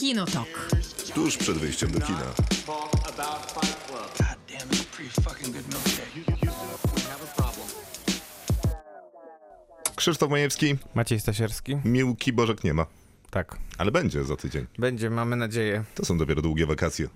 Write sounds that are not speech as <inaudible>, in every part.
Kinotok. Tuż przed wyjściem do kina. Krzysztof Majewski, Maciej Stasierski? Miłki Bożek nie ma. Tak. Ale będzie za tydzień. Będzie, mamy nadzieję. To są dopiero długie wakacje.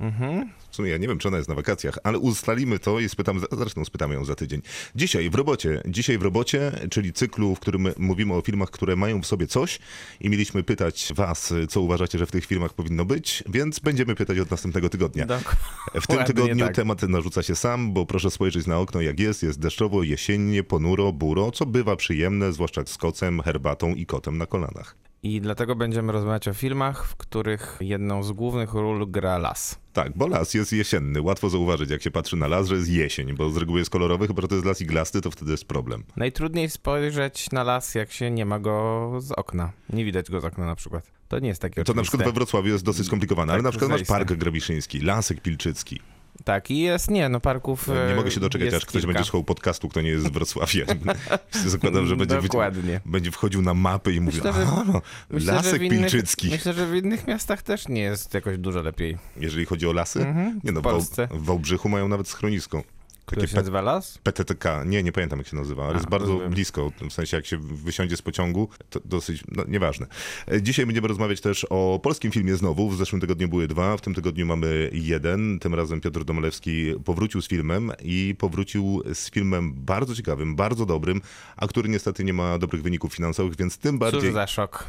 W sumie ja nie wiem, czy ona jest na wakacjach, ale ustalimy to i spytam, zresztą spytamy ją za tydzień. Dzisiaj w robocie, dzisiaj w robocie, czyli cyklu, w którym mówimy o filmach, które mają w sobie coś i mieliśmy pytać was, co uważacie, że w tych filmach powinno być, więc będziemy pytać od następnego tygodnia. Dok- W tym tygodniu tak. temat narzuca się sam, bo proszę spojrzeć na okno jak jest, jest deszczowo, jesiennie, ponuro, buro, co bywa przyjemne, zwłaszcza z kocem, herbatą i kotem na kolanach. I dlatego będziemy rozmawiać o filmach, w których jedną z głównych ról gra las. Tak, bo las jest jesienny. Łatwo zauważyć, jak się patrzy na las, że jest jesień, bo z reguły jest kolorowy, chyba że to jest las iglasty, to wtedy jest problem. Najtrudniej spojrzeć na las, jak się nie ma go z okna. Nie widać go z okna na przykład. To nie jest takie To na przykład we oczywiste. Wrocławiu jest dosyć skomplikowane, ale Tak, na przykład masz. Park Grabiszyński, Lasek Pilczycki. Tak, i jest, nie, no parków Nie e, mogę się doczekać, jest aż ktoś kilka. będzie słuchał podcastu, kto nie jest z Wrocławia. <laughs> Zakładam, że będzie, Dokładnie. będzie wchodził na mapy i mówił, Myślę, że- a, Myślę, Lasek innych, Pilczycki. Myślę, że w innych miastach też nie jest jakoś dużo lepiej. Jeżeli chodzi o lasy, Mhm, nie no, w Wałbrzychu mają nawet schronisko. Które Takie się nazywa las? PTTK, nie, nie pamiętam jak się nazywa, ale A, jest bardzo rozumiem. blisko, w sensie jak się wysiądzie z pociągu, to dosyć, no nieważne. E, Dzisiaj będziemy rozmawiać też o polskim filmie znowu, w zeszłym tygodniu były dwa, w tym tygodniu mamy jeden, tym razem Piotr Domalewski powrócił z filmem i powrócił z filmem bardzo ciekawym, bardzo dobrym, a który niestety nie ma dobrych wyników finansowych, więc tym bardziej... Cóż za szok.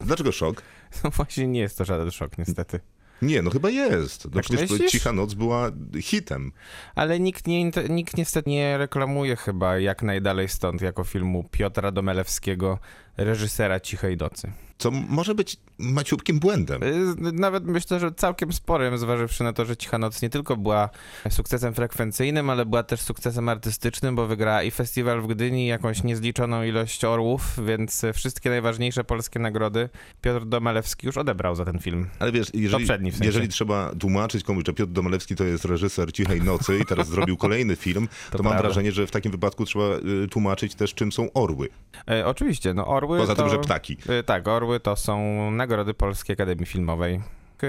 Dlaczego szok? <laughs> No właśnie nie jest to żaden szok niestety. Nie, no chyba jest. No Tak przecież myślisz? Cicha Noc była hitem. Ale nikt, nie, nikt niestety nie reklamuje chyba jak najdalej stąd jako filmu Piotra Domelewskiego, reżysera Cichej Nocy. Co może być maciubkim błędem. Y, Nawet myślę, że całkiem sporym, zważywszy na to, że Cicha Noc nie tylko była sukcesem frekwencyjnym, ale była też sukcesem artystycznym, bo wygrała i festiwal w Gdyni, jakąś niezliczoną ilość orłów, więc wszystkie najważniejsze polskie nagrody Piotr Domalewski już odebrał za ten film. Ale wiesz, jeżeli, w sensie. jeżeli trzeba tłumaczyć komuś, że Piotr Domalewski to jest reżyser Cichej Nocy i teraz zrobił kolejny film, to, mam prawda. wrażenie, że w takim wypadku trzeba y, tłumaczyć też, czym są orły. E, oczywiście, no orły Poza to... tym, że ptaki. E, Tak, orły to są nagrody Polskiej Akademii Filmowej,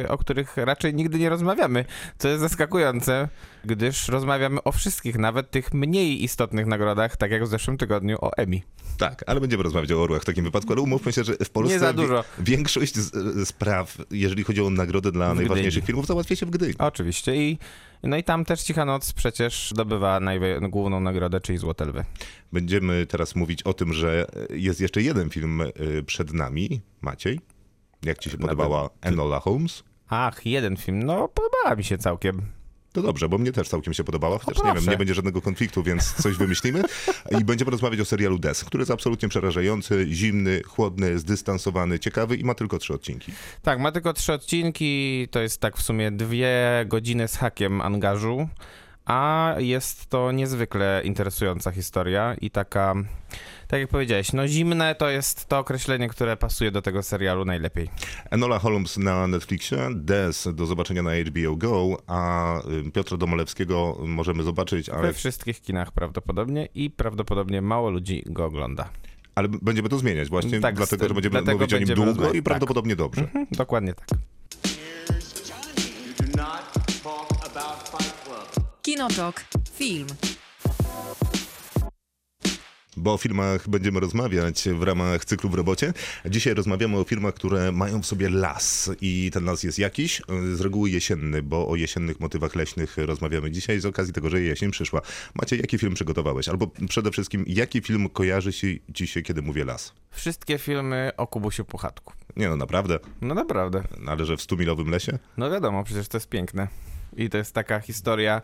o których raczej nigdy nie rozmawiamy, co jest zaskakujące, gdyż rozmawiamy o wszystkich, nawet tych mniej istotnych nagrodach, tak jak w zeszłym tygodniu o Emmy. Tak, ale będziemy rozmawiać o orłach w takim wypadku, ale umówmy się, że w Polsce Nie za dużo. większość z, z spraw, jeżeli chodzi o nagrody dla najważniejszych filmów, załatwia się w Gdyni. Oczywiście i no i tam też Cicha Noc przecież zdobywa główną nagrodę, czyli Złote Lwy. Będziemy teraz mówić o tym, że jest jeszcze jeden film y, przed nami. Maciej, jak ci się podobała Enola Holmes? Ach, jeden film, no podobała mi się całkiem. To dobrze, bo mnie też całkiem się podobała, chociaż nie wiem, nie będzie żadnego konfliktu, więc coś wymyślimy. I będziemy rozmawiać o serialu Des, który jest absolutnie przerażający, zimny, chłodny, zdystansowany, ciekawy i ma tylko trzy odcinki. Tak, ma tylko trzy odcinki, to jest tak w sumie dwie godziny z hakiem angażu, a jest to niezwykle interesująca historia i taka, tak jak powiedziałeś, no zimne to jest to określenie, które pasuje do tego serialu najlepiej. Enola Holmes na Netflixie, Des do zobaczenia na HBO Go, a Piotra Domolewskiego możemy zobaczyć, ale, We wszystkich kinach prawdopodobnie i prawdopodobnie mało ludzi go ogląda. ale będziemy to zmieniać właśnie, Tak, dlatego, że będziemy dlatego mówić o nim długo rozmawiać, i tak. prawdopodobnie dobrze. Mhm, dokładnie tak. Kinotok. Film. Bo o filmach będziemy rozmawiać w ramach cyklu w robocie. Dzisiaj rozmawiamy o filmach, które mają w sobie las i ten las jest jakiś, z reguły jesienny, bo o jesiennych motywach leśnych rozmawiamy dzisiaj z okazji tego, że jesień przyszła. Macie, jaki film przygotowałeś? Albo przede wszystkim, jaki film kojarzy się, ci się, kiedy mówię las? Wszystkie filmy o Kubusiu Puchatku. Nie no, naprawdę, No naprawdę. ale że w stumilowym lesie? No wiadomo, przecież to jest piękne. I to jest taka historia,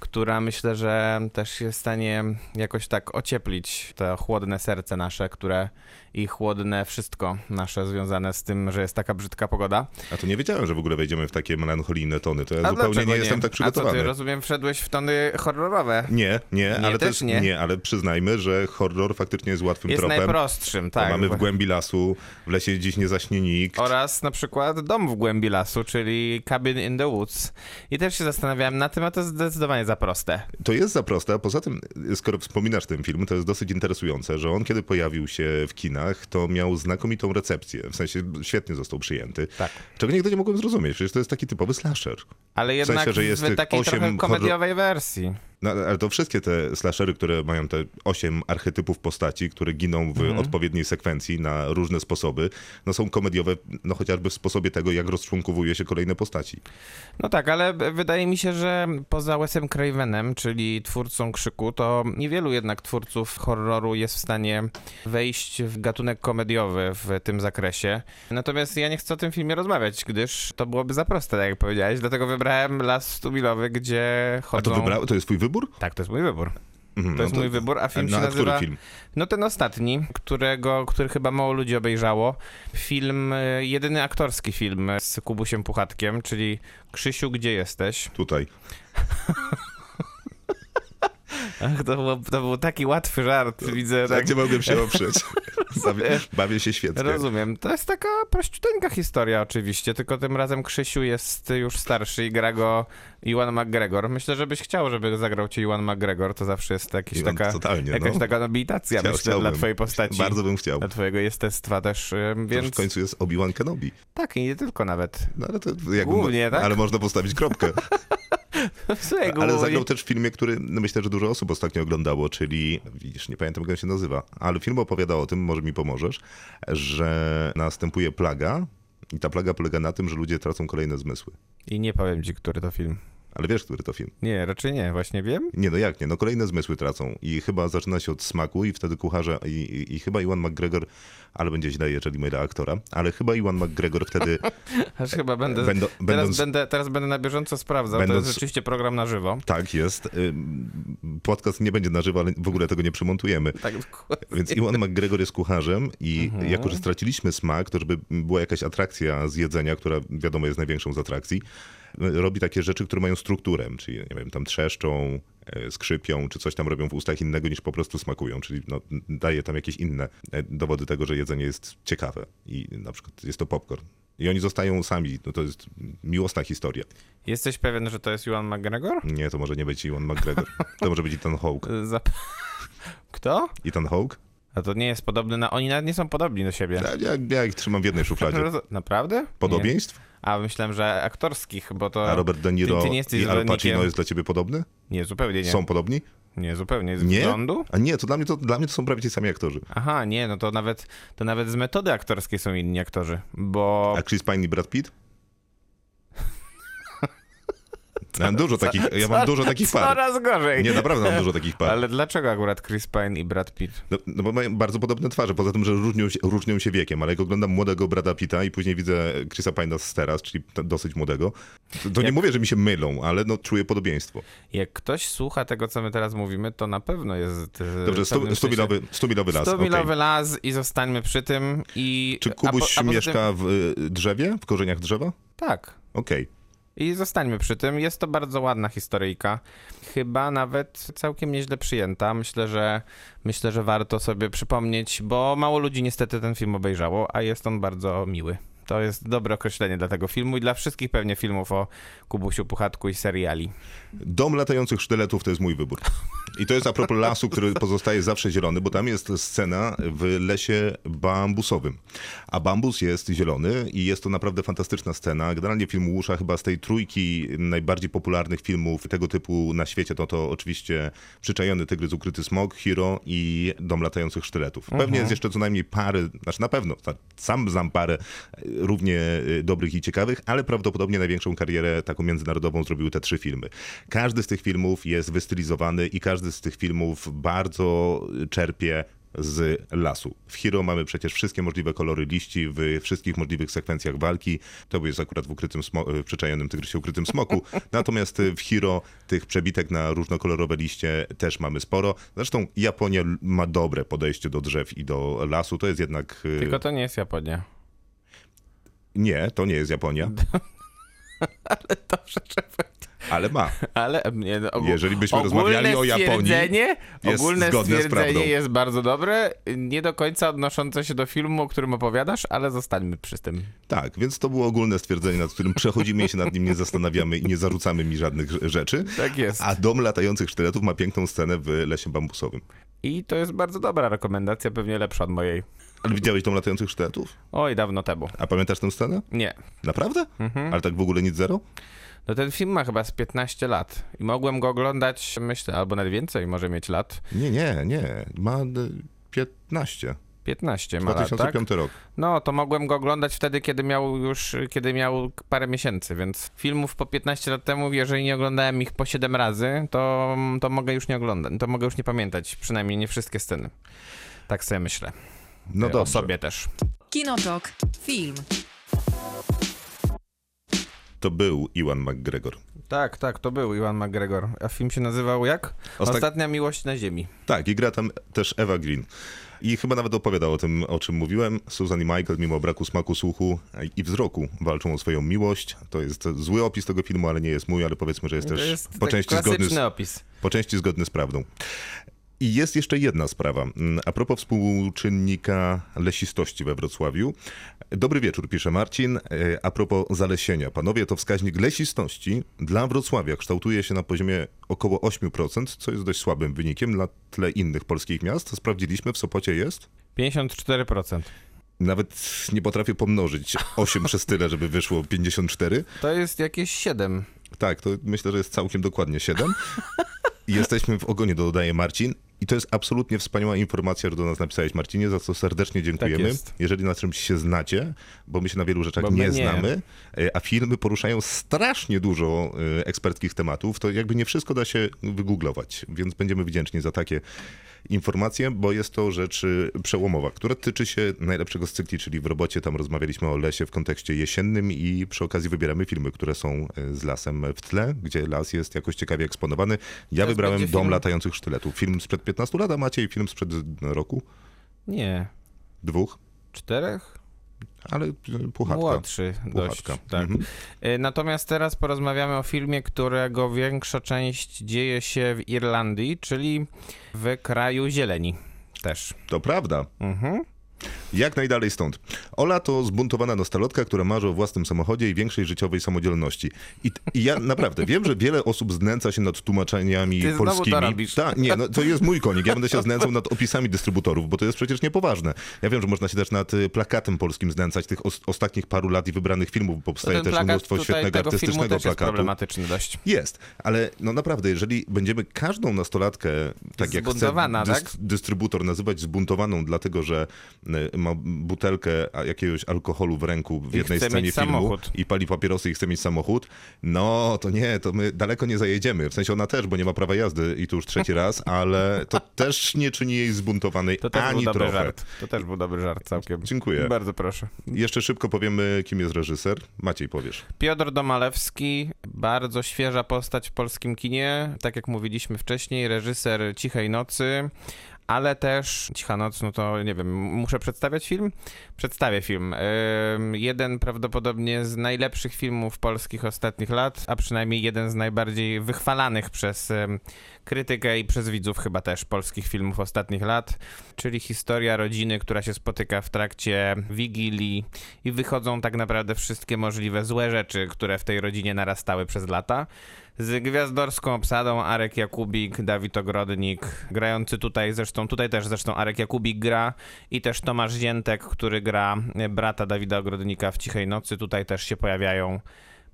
która myślę, że też jest w stanie jakoś tak ocieplić to chłodne serce nasze, które i chłodne wszystko nasze związane z tym, że jest taka brzydka pogoda. A to nie wiedziałem, że w ogóle wejdziemy w takie melancholijne tony. To ja A zupełnie dlaczego nie, jestem tak A co przygotowany. ty, rozumiem, wszedłeś w tony horrorowe. Nie, nie, ale też też nie. nie, ale przyznajmy, że horror faktycznie jest łatwym Jest tropem. najprostszym, Bo tak. mamy w głębi lasu, w lesie dziś nie zaśnie nikt. Oraz na przykład Dom w głębi lasu, czyli Cabin in the Woods. I też się zastanawiałem na tym, a to jest zdecydowanie za proste. To jest za proste, a poza tym, skoro wspominasz ten film, to jest dosyć interesujące, że on kiedy pojawił się w kinach, to miał znakomitą recepcję, w sensie świetnie został przyjęty. Tak. Czego nigdy nie mogłem zrozumieć, przecież to jest taki typowy slasher. Ale jednak sensie, że jest w takiej komediowej wersji. No, ale to wszystkie te slashery, które mają te osiem archetypów postaci, które giną w odpowiedniej sekwencji na różne sposoby, no są komediowe, no chociażby w sposobie tego, jak rozczłonkowuje się kolejne postaci. No tak, ale wydaje mi się, że poza Wesem Cravenem, czyli twórcą Krzyku, to niewielu jednak twórców horroru jest w stanie wejść w gatunek komediowy w tym zakresie. Natomiast ja nie chcę o tym filmie rozmawiać, gdyż to byłoby za proste, tak jak powiedziałeś, dlatego wybrałem Las Stumilowy, gdzie A chodzą... to wybrał, to jest twój wybór? Tak, to jest mój wybór. Mhm, To no jest mój wybór, a film no, się nazywa... który film? No ten ostatni, którego, który chyba mało ludzi obejrzało. Film, e, jedyny aktorski film z Kubusiem Puchatkiem, czyli Krzysiu, gdzie jesteś? Tutaj. <laughs> Ach, to, było, to był taki łatwy żart, widzę. Tak nie mogłem się oprzeć. <laughs> bawię, <laughs> bawię się świetnie. Rozumiem. To jest taka prościuteńka historia oczywiście, tylko tym razem Krzysiu jest już starszy i gra go Iwan McGregor. Myślę, żebyś chciał, żeby zagrał ci Iwan McGregor, to zawsze jest jakiś Iwan, taka, totalnie, jakaś no. taka nobilitacja, Chciał- myślę, dla twojej postaci. Bardzo bym chciał. Dla twojego jestestwa też, ym, Więc... więc W końcu jest Obi-Wan Kenobi. tak i nie tylko nawet. No ale to jak Głównie, tak? Ale można postawić kropkę. <laughs> <laughs> Ale zagrał też w filmie, który myślę, że dużo osób ostatnio oglądało, czyli, widzisz, nie pamiętam jak on się nazywa, ale film opowiada o tym, może mi pomożesz, że następuje plaga i ta plaga polega na tym, że ludzie tracą kolejne zmysły. I nie powiem ci, który to film. Ale wiesz, który to film? Nie, raczej nie, właśnie wiem. Nie, no jak nie? No kolejne zmysły tracą i chyba zaczyna się od smaku i wtedy kucharze i, i, i chyba Iwan McGregor, ale będzie źle, jeżeli mylę aktora, ale chyba Iwan McGregor wtedy <laughs> Aż chyba będę, Będą- teraz, będąc- będę, teraz będę na bieżąco sprawdzał, to Będąc- jest rzeczywiście program na żywo. tak jest. ym, Podcast nie będzie na żywo, ale w ogóle tego nie przymontujemy. Tak, dokładnie. Więc Iwan McGregor jest kucharzem i Mhm. jako, że straciliśmy smak, to żeby była jakaś atrakcja z jedzenia, która wiadomo jest największą z atrakcji, robi takie rzeczy, które mają strukturę, czyli nie wiem, tam trzeszczą, e, skrzypią, czy coś tam robią w ustach innego niż po prostu smakują, czyli no, daje tam jakieś inne e, dowody tego, że jedzenie jest ciekawe i na przykład jest to popcorn. I oni zostają sami, no to jest miłosna historia. Jesteś pewien, że to jest Iwan McGregor? Nie, to może nie być Iwan McGregor. To może być Ethan Hawke. <laughs> Zap... <laughs> Kto? Ethan Hawke? A to nie jest podobny na... Oni nawet nie są podobni do siebie. Ja, ja, ja ich trzymam w jednej szufladzie. <laughs> Naprawdę? Podobieństw? Nie. A myślałem, że aktorskich, bo to... A Robert De Niro ty, ty nie jesteś i Al Pacino jest dla ciebie podobny? Nie, zupełnie nie. Są podobni? Nie, zupełnie. Z Nie? wyglądu? A nie, to dla mnie to, dla mnie to są prawie ci sami aktorzy. Aha, nie, no to nawet, to nawet z metody aktorskiej są inni aktorzy, bo... A Chris Pine i Brad Pitt? Ja mam dużo takich, ja mam dużo takich par. Coraz gorzej. Nie, naprawdę mam dużo takich par. Ale dlaczego akurat Chris Pine i Brad Pitt? No, no bo mają bardzo podobne twarze, poza tym, że różnią się, różnią się wiekiem, ale jak oglądam młodego Brada Pitta i później widzę Chrisa Pine'a z teraz, czyli dosyć młodego, to, to nie Jak- mówię, że mi się mylą, ale no czuję podobieństwo. Jak ktoś słucha tego, co my teraz mówimy, to na pewno jest... e, Dobrze, w pewnym stu, stumilowy, stumilowy las, 100 okej. milowy las i zostańmy przy tym i... Czy po- Kubuś poza mieszka w y, drzewie, w korzeniach drzewa? Tym, tak. Okej. I zostańmy przy tym. Jest to bardzo ładna historyjka. Chyba nawet całkiem nieźle przyjęta. Myślę, że myślę, że warto sobie przypomnieć, bo mało ludzi niestety ten film obejrzało, a jest on bardzo miły. To jest dobre określenie dla tego filmu i dla wszystkich pewnie filmów o Kubusiu Puchatku i seriali. Dom latających sztyletów to jest mój wybór. I to jest a propos lasu, który pozostaje zawsze zielony, bo tam jest scena w lesie bambusowym. A bambus jest zielony i jest to naprawdę fantastyczna scena. Generalnie film Łusza chyba z tej trójki najbardziej popularnych filmów tego typu na świecie, to to oczywiście Przyczajony Tygrys, Ukryty Smok, Hero i Dom latających sztyletów. Pewnie jest jeszcze co najmniej parę, znaczy na pewno, sam znam parę równie e, dobrych i ciekawych, ale prawdopodobnie największą karierę taką międzynarodową zrobiły te trzy filmy. Każdy z tych filmów jest wystylizowany i każdy z tych filmów bardzo czerpie z lasu. W Hero mamy przecież wszystkie możliwe kolory liści w wszystkich możliwych sekwencjach walki. To jest akurat w ukrytym smo- w przyczajonym tygrysie ukrytym smoku. <laughs> Natomiast w Hero tych przebitek na różnokolorowe liście też mamy sporo. Zresztą Japonia ma dobre podejście do drzew i do lasu. To jest jednak... y, Tylko to nie jest Japonia. Nie, to nie jest Japonia. <laughs> Ale dobrze, że Ale ma. Ale nie, no, ogó- Jeżeli byśmy rozmawiali o Japonii, stwierdzenie- jest ogólne zgodne stwierdzenie jest bardzo dobre, nie do końca odnoszące się do filmu, o którym opowiadasz, ale zostańmy przy tym. Tak, więc to było ogólne stwierdzenie, nad którym przechodzimy i się nad nim nie zastanawiamy i nie zarzucamy mi żadnych rze- rzeczy. Tak jest. A dom latających sztyletów ma piękną scenę w lesie bambusowym. I to jest bardzo dobra rekomendacja, pewnie lepsza od mojej. Ale widziałeś dom latających sztyletów? Oj, dawno temu. A pamiętasz tę scenę? Nie. Naprawdę? Mhm. Ale tak w ogóle nic zero? No ten film ma chyba z 15 lat i mogłem go oglądać, myślę, albo nawet więcej może mieć lat. Nie, nie, nie. Ma e, 15. 15 ma lat, tak? 2005 rok. No, to mogłem go oglądać wtedy, kiedy miał już, kiedy miał parę miesięcy, więc filmów po 15 lat temu, jeżeli nie oglądałem ich po 7 razy, to, to mogę już nie oglądać, to mogę już nie pamiętać, przynajmniej nie wszystkie sceny. Tak sobie myślę. No o dobrze. sobie też. Kinotok. Film. To był Iwan McGregor. Tak, tak, to był Iwan McGregor. A film się nazywał jak? Ostatnia miłość na ziemi. Tak, i gra tam też Eva Green. I chyba nawet opowiadał o tym, o czym mówiłem. Susan i Michael, mimo braku smaku, słuchu i wzroku, walczą o swoją miłość. To jest zły opis tego filmu, ale nie jest mój, ale powiedzmy, że jest To też jest po, tak części klasyczny zgodny z, opis. po części zgodny z prawdą. I jest jeszcze jedna sprawa. Mm, A propos współczynnika lesistości we Wrocławiu. Dobry wieczór, pisze Marcin. E, A propos zalesienia. Panowie, to wskaźnik lesistości dla Wrocławia kształtuje się na poziomie około 8%, co jest dość słabym wynikiem na tle innych polskich miast. Sprawdziliśmy, w Sopocie jest. 54%. Nawet nie potrafię pomnożyć 8 przez tyle, żeby wyszło 54. To jest jakieś 7. Tak, to myślę, że jest całkiem dokładnie 7. I jesteśmy w ogonie, dodaje Marcin. I to jest absolutnie wspaniała informacja, że do nas napisałeś, Marcinie, za co serdecznie dziękujemy. jest. Jeżeli na czymś się znacie, bo my się na wielu rzeczach nie, nie. znamy, e, a filmy poruszają strasznie dużo e, eksperckich tematów, to jakby nie wszystko da się wygooglować, więc będziemy wdzięczni za takie informacje, bo jest to rzecz y, przełomowa, która tyczy się najlepszego z cykli, czyli w robocie tam rozmawialiśmy o lesie w kontekście jesiennym i przy okazji wybieramy filmy, które są y, z lasem w tle, gdzie las jest jakoś ciekawie eksponowany. Ja Teraz wybrałem Dom film- latających sztyletów. Film sprzed 15 lat, a Maciej film sprzed roku? Nie. Dwóch? Czterech? Ale y, puchatka. Młodszy dość. Puchatka. Tak. Mhm. Y, Natomiast teraz porozmawiamy o filmie, którego większa część dzieje się w Irlandii, czyli w kraju zieleni. Też. To prawda. Mhm. Jak najdalej stąd. Ola to zbuntowana nostalotka, która marzy o własnym samochodzie i większej życiowej samodzielności. I, I ja naprawdę wiem, że wiele osób znęca się nad tłumaczeniami Ty polskimi. robisz. Ta, nie, no, to jest mój konik. Ja będę się znęcał nad opisami dystrybutorów, bo to jest przecież niepoważne. Ja wiem, że można się też nad y, plakatem polskim znęcać tych os- ostatnich paru lat i wybranych filmów, bo powstaje też mnóstwo świetnego artystycznego też jest plakatu. problematyczny dość. Jest, ale no naprawdę, jeżeli będziemy każdą nastolatkę, tak jak chce Zbuntowana, tak? dystrybutor nazywać zbuntowaną, dlatego że y, ma butelkę jakiegoś alkoholu w ręku w I jednej scenie filmu samochód. i pali papierosy i chce mieć samochód, no to nie, to my daleko nie zajedziemy. W sensie ona też, bo nie ma prawa jazdy i tu już trzeci raz, <laughs> ale to też nie czyni jej zbuntowanej To też ani był dobry trochę. żart. To też był dobry żart całkiem. Dziękuję. Bardzo proszę. Jeszcze szybko powiemy, kim jest reżyser. Maciej, powiesz. Piotr Domalewski, bardzo świeża postać w polskim kinie. Tak jak mówiliśmy wcześniej, reżyser Cichej Nocy, ale też Cicha Noc, no to nie wiem, muszę przedstawiać film? Przedstawię film. Jeden prawdopodobnie z najlepszych filmów polskich ostatnich lat, a przynajmniej jeden z najbardziej wychwalanych przez krytykę i przez widzów chyba też polskich filmów ostatnich lat, czyli historia rodziny, która się spotyka w trakcie Wigilii i wychodzą tak naprawdę wszystkie możliwe złe rzeczy, które w tej rodzinie narastały przez lata. Z gwiazdorską obsadą Arek Jakubik, Dawid Ogrodnik, grający tutaj zresztą, tutaj też zresztą Arek Jakubik gra i też Tomasz Ziętek, który gra brata Dawida Ogrodnika w Cichej Nocy, tutaj też się pojawiają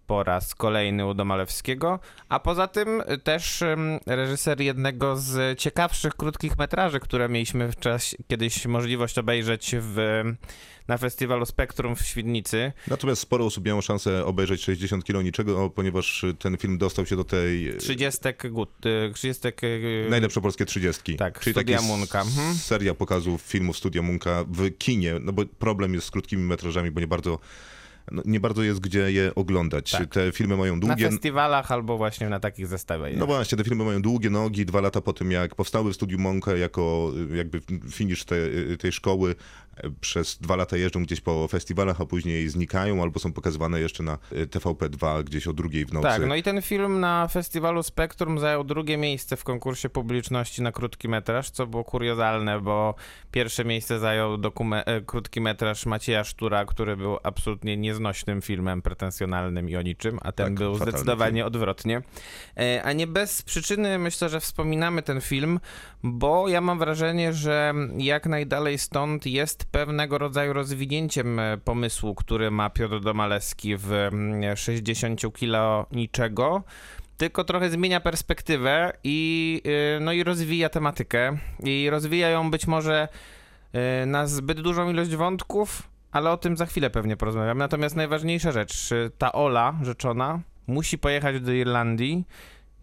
po raz kolejny u Domalewskiego, a poza tym też reżyser jednego z ciekawszych krótkich metraży, które mieliśmy w czas, kiedyś możliwość obejrzeć w, na festiwalu Spektrum w Świdnicy. Natomiast sporo osób miało szansę obejrzeć 60 kilo niczego, ponieważ ten film dostał się do tej 30 gut, y, 30 y, Najlepsze polskie trzydziestki. Tak, Czyli Studia Munka. Mhm. seria pokazów filmów Studia Munka w kinie, no bo problem jest z krótkimi metrażami, bo nie bardzo, no, nie bardzo jest gdzie je oglądać. Tak. Te filmy mają na długie... festiwalach albo właśnie na takich zestawieniach. No właśnie, te filmy mają długie nogi, dwa lata po tym jak powstały w Studiu Monka jako y, jakby finisz te, y, tej szkoły, przez dwa lata jeżdżą gdzieś po festiwalach, a później znikają albo są pokazywane jeszcze na e, TVP2 gdzieś o drugiej w nocy. Tak, no i ten film na festiwalu Spektrum zajął drugie miejsce w konkursie publiczności na krótki metraż, co było kuriozalne, bo pierwsze miejsce zajął e, krótki metraż Macieja Sztura, który był absolutnie nieznośnym filmem, pretensjonalnym i o niczym, a ten Tak, był zdecydowanie odwrotnie. E, A nie bez przyczyny myślę, że wspominamy ten film, bo ja mam wrażenie, że jak najdalej stąd jest pewnego rodzaju rozwinięciem e, pomysłu, który ma Piotr Domalewski w mm, 60 kilo niczego, tylko trochę zmienia perspektywę i, y, no i rozwija tematykę. I rozwija ją być może y, na zbyt dużą ilość wątków, ale o tym za chwilę pewnie porozmawiamy. Natomiast najważniejsza rzecz, y, ta Ola rzeczona musi pojechać do Irlandii.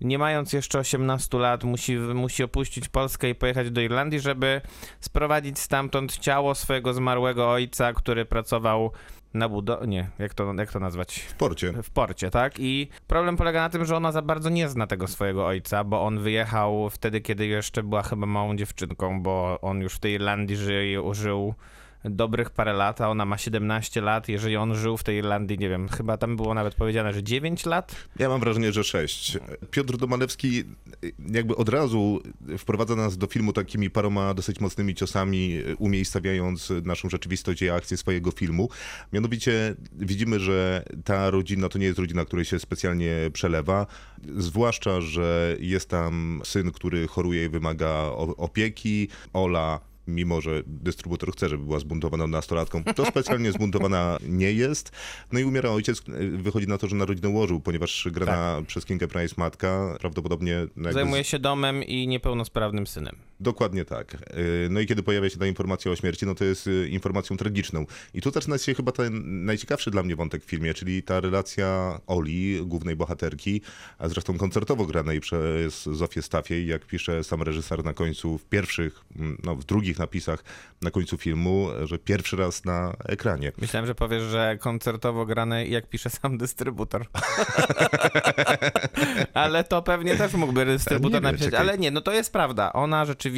Nie mając jeszcze 18 lat, musi, musi opuścić Polskę i pojechać do Irlandii, żeby sprowadzić stamtąd ciało swojego zmarłego ojca, który pracował na budowie. Nie, jak to, jak to nazwać? W porcie. w porcie, tak? I problem polega na tym, że ona za bardzo nie zna tego swojego ojca, bo on wyjechał wtedy, kiedy jeszcze była chyba małą dziewczynką, bo on już w tej Irlandii żył, żył dobrych parę lat, a ona ma 17 lat. Jeżeli on żył w tej Irlandii, nie wiem, chyba tam było nawet powiedziane, że 9 lat. Ja mam wrażenie, że sześć. Piotr Domalewski jakby od razu wprowadza nas do filmu takimi paroma dosyć mocnymi ciosami, umiejscawiając naszą rzeczywistość i akcję swojego filmu. Mianowicie widzimy, że ta rodzina to nie jest rodzina, której się specjalnie przelewa, zwłaszcza, że jest tam syn, który choruje i wymaga opieki. Ola mimo że dystrybutor chce, żeby była zbuntowaną nastolatką, to specjalnie <laughs> zbuntowana nie jest. No i umiera ojciec, wychodzi na to, że na rodzinę łożył, ponieważ grana przez Kingę Price matka prawdopodobnie... Zajmuje się domem i niepełnosprawnym synem. Dokładnie tak. Yy, No i kiedy pojawia się ta informacja o śmierci, no to jest y, informacją tragiczną. I tu zaczyna się chyba ten najciekawszy dla mnie wątek w filmie, czyli ta relacja Oli, głównej bohaterki, a zresztą koncertowo granej przez Zofię Stafiej, jak pisze sam reżyser na końcu, w pierwszych, no w drugich napisach na końcu filmu, że pierwszy raz na ekranie. Myślałem, że powiesz, że koncertowo grane, jak pisze sam dystrybutor. <laughs> ale to pewnie też mógłby dystrybutor napisać. Ale nie, no to jest prawda. Ona rzeczywiście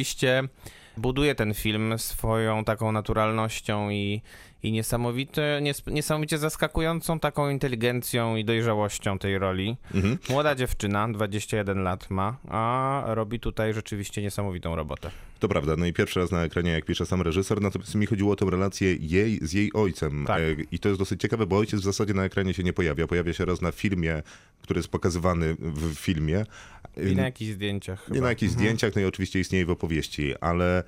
buduje ten film swoją taką naturalnością i, i niesamowite, nies, niesamowicie zaskakującą taką inteligencją i dojrzałością tej roli. Mhm. Młoda dziewczyna, 21 lat ma, a robi tutaj rzeczywiście niesamowitą robotę. To prawda, no i pierwszy raz na ekranie, jak pisze sam reżyser, natomiast mi chodziło o tę relację jej z jej ojcem. Tak. E, I to jest dosyć ciekawe, bo ojciec w zasadzie na ekranie się nie pojawia. Pojawia się raz na filmie, który jest pokazywany w filmie. I na jakichś zdjęciach chyba. Nie na jakichś zdjęciach, no i oczywiście istnieje w opowieści, ale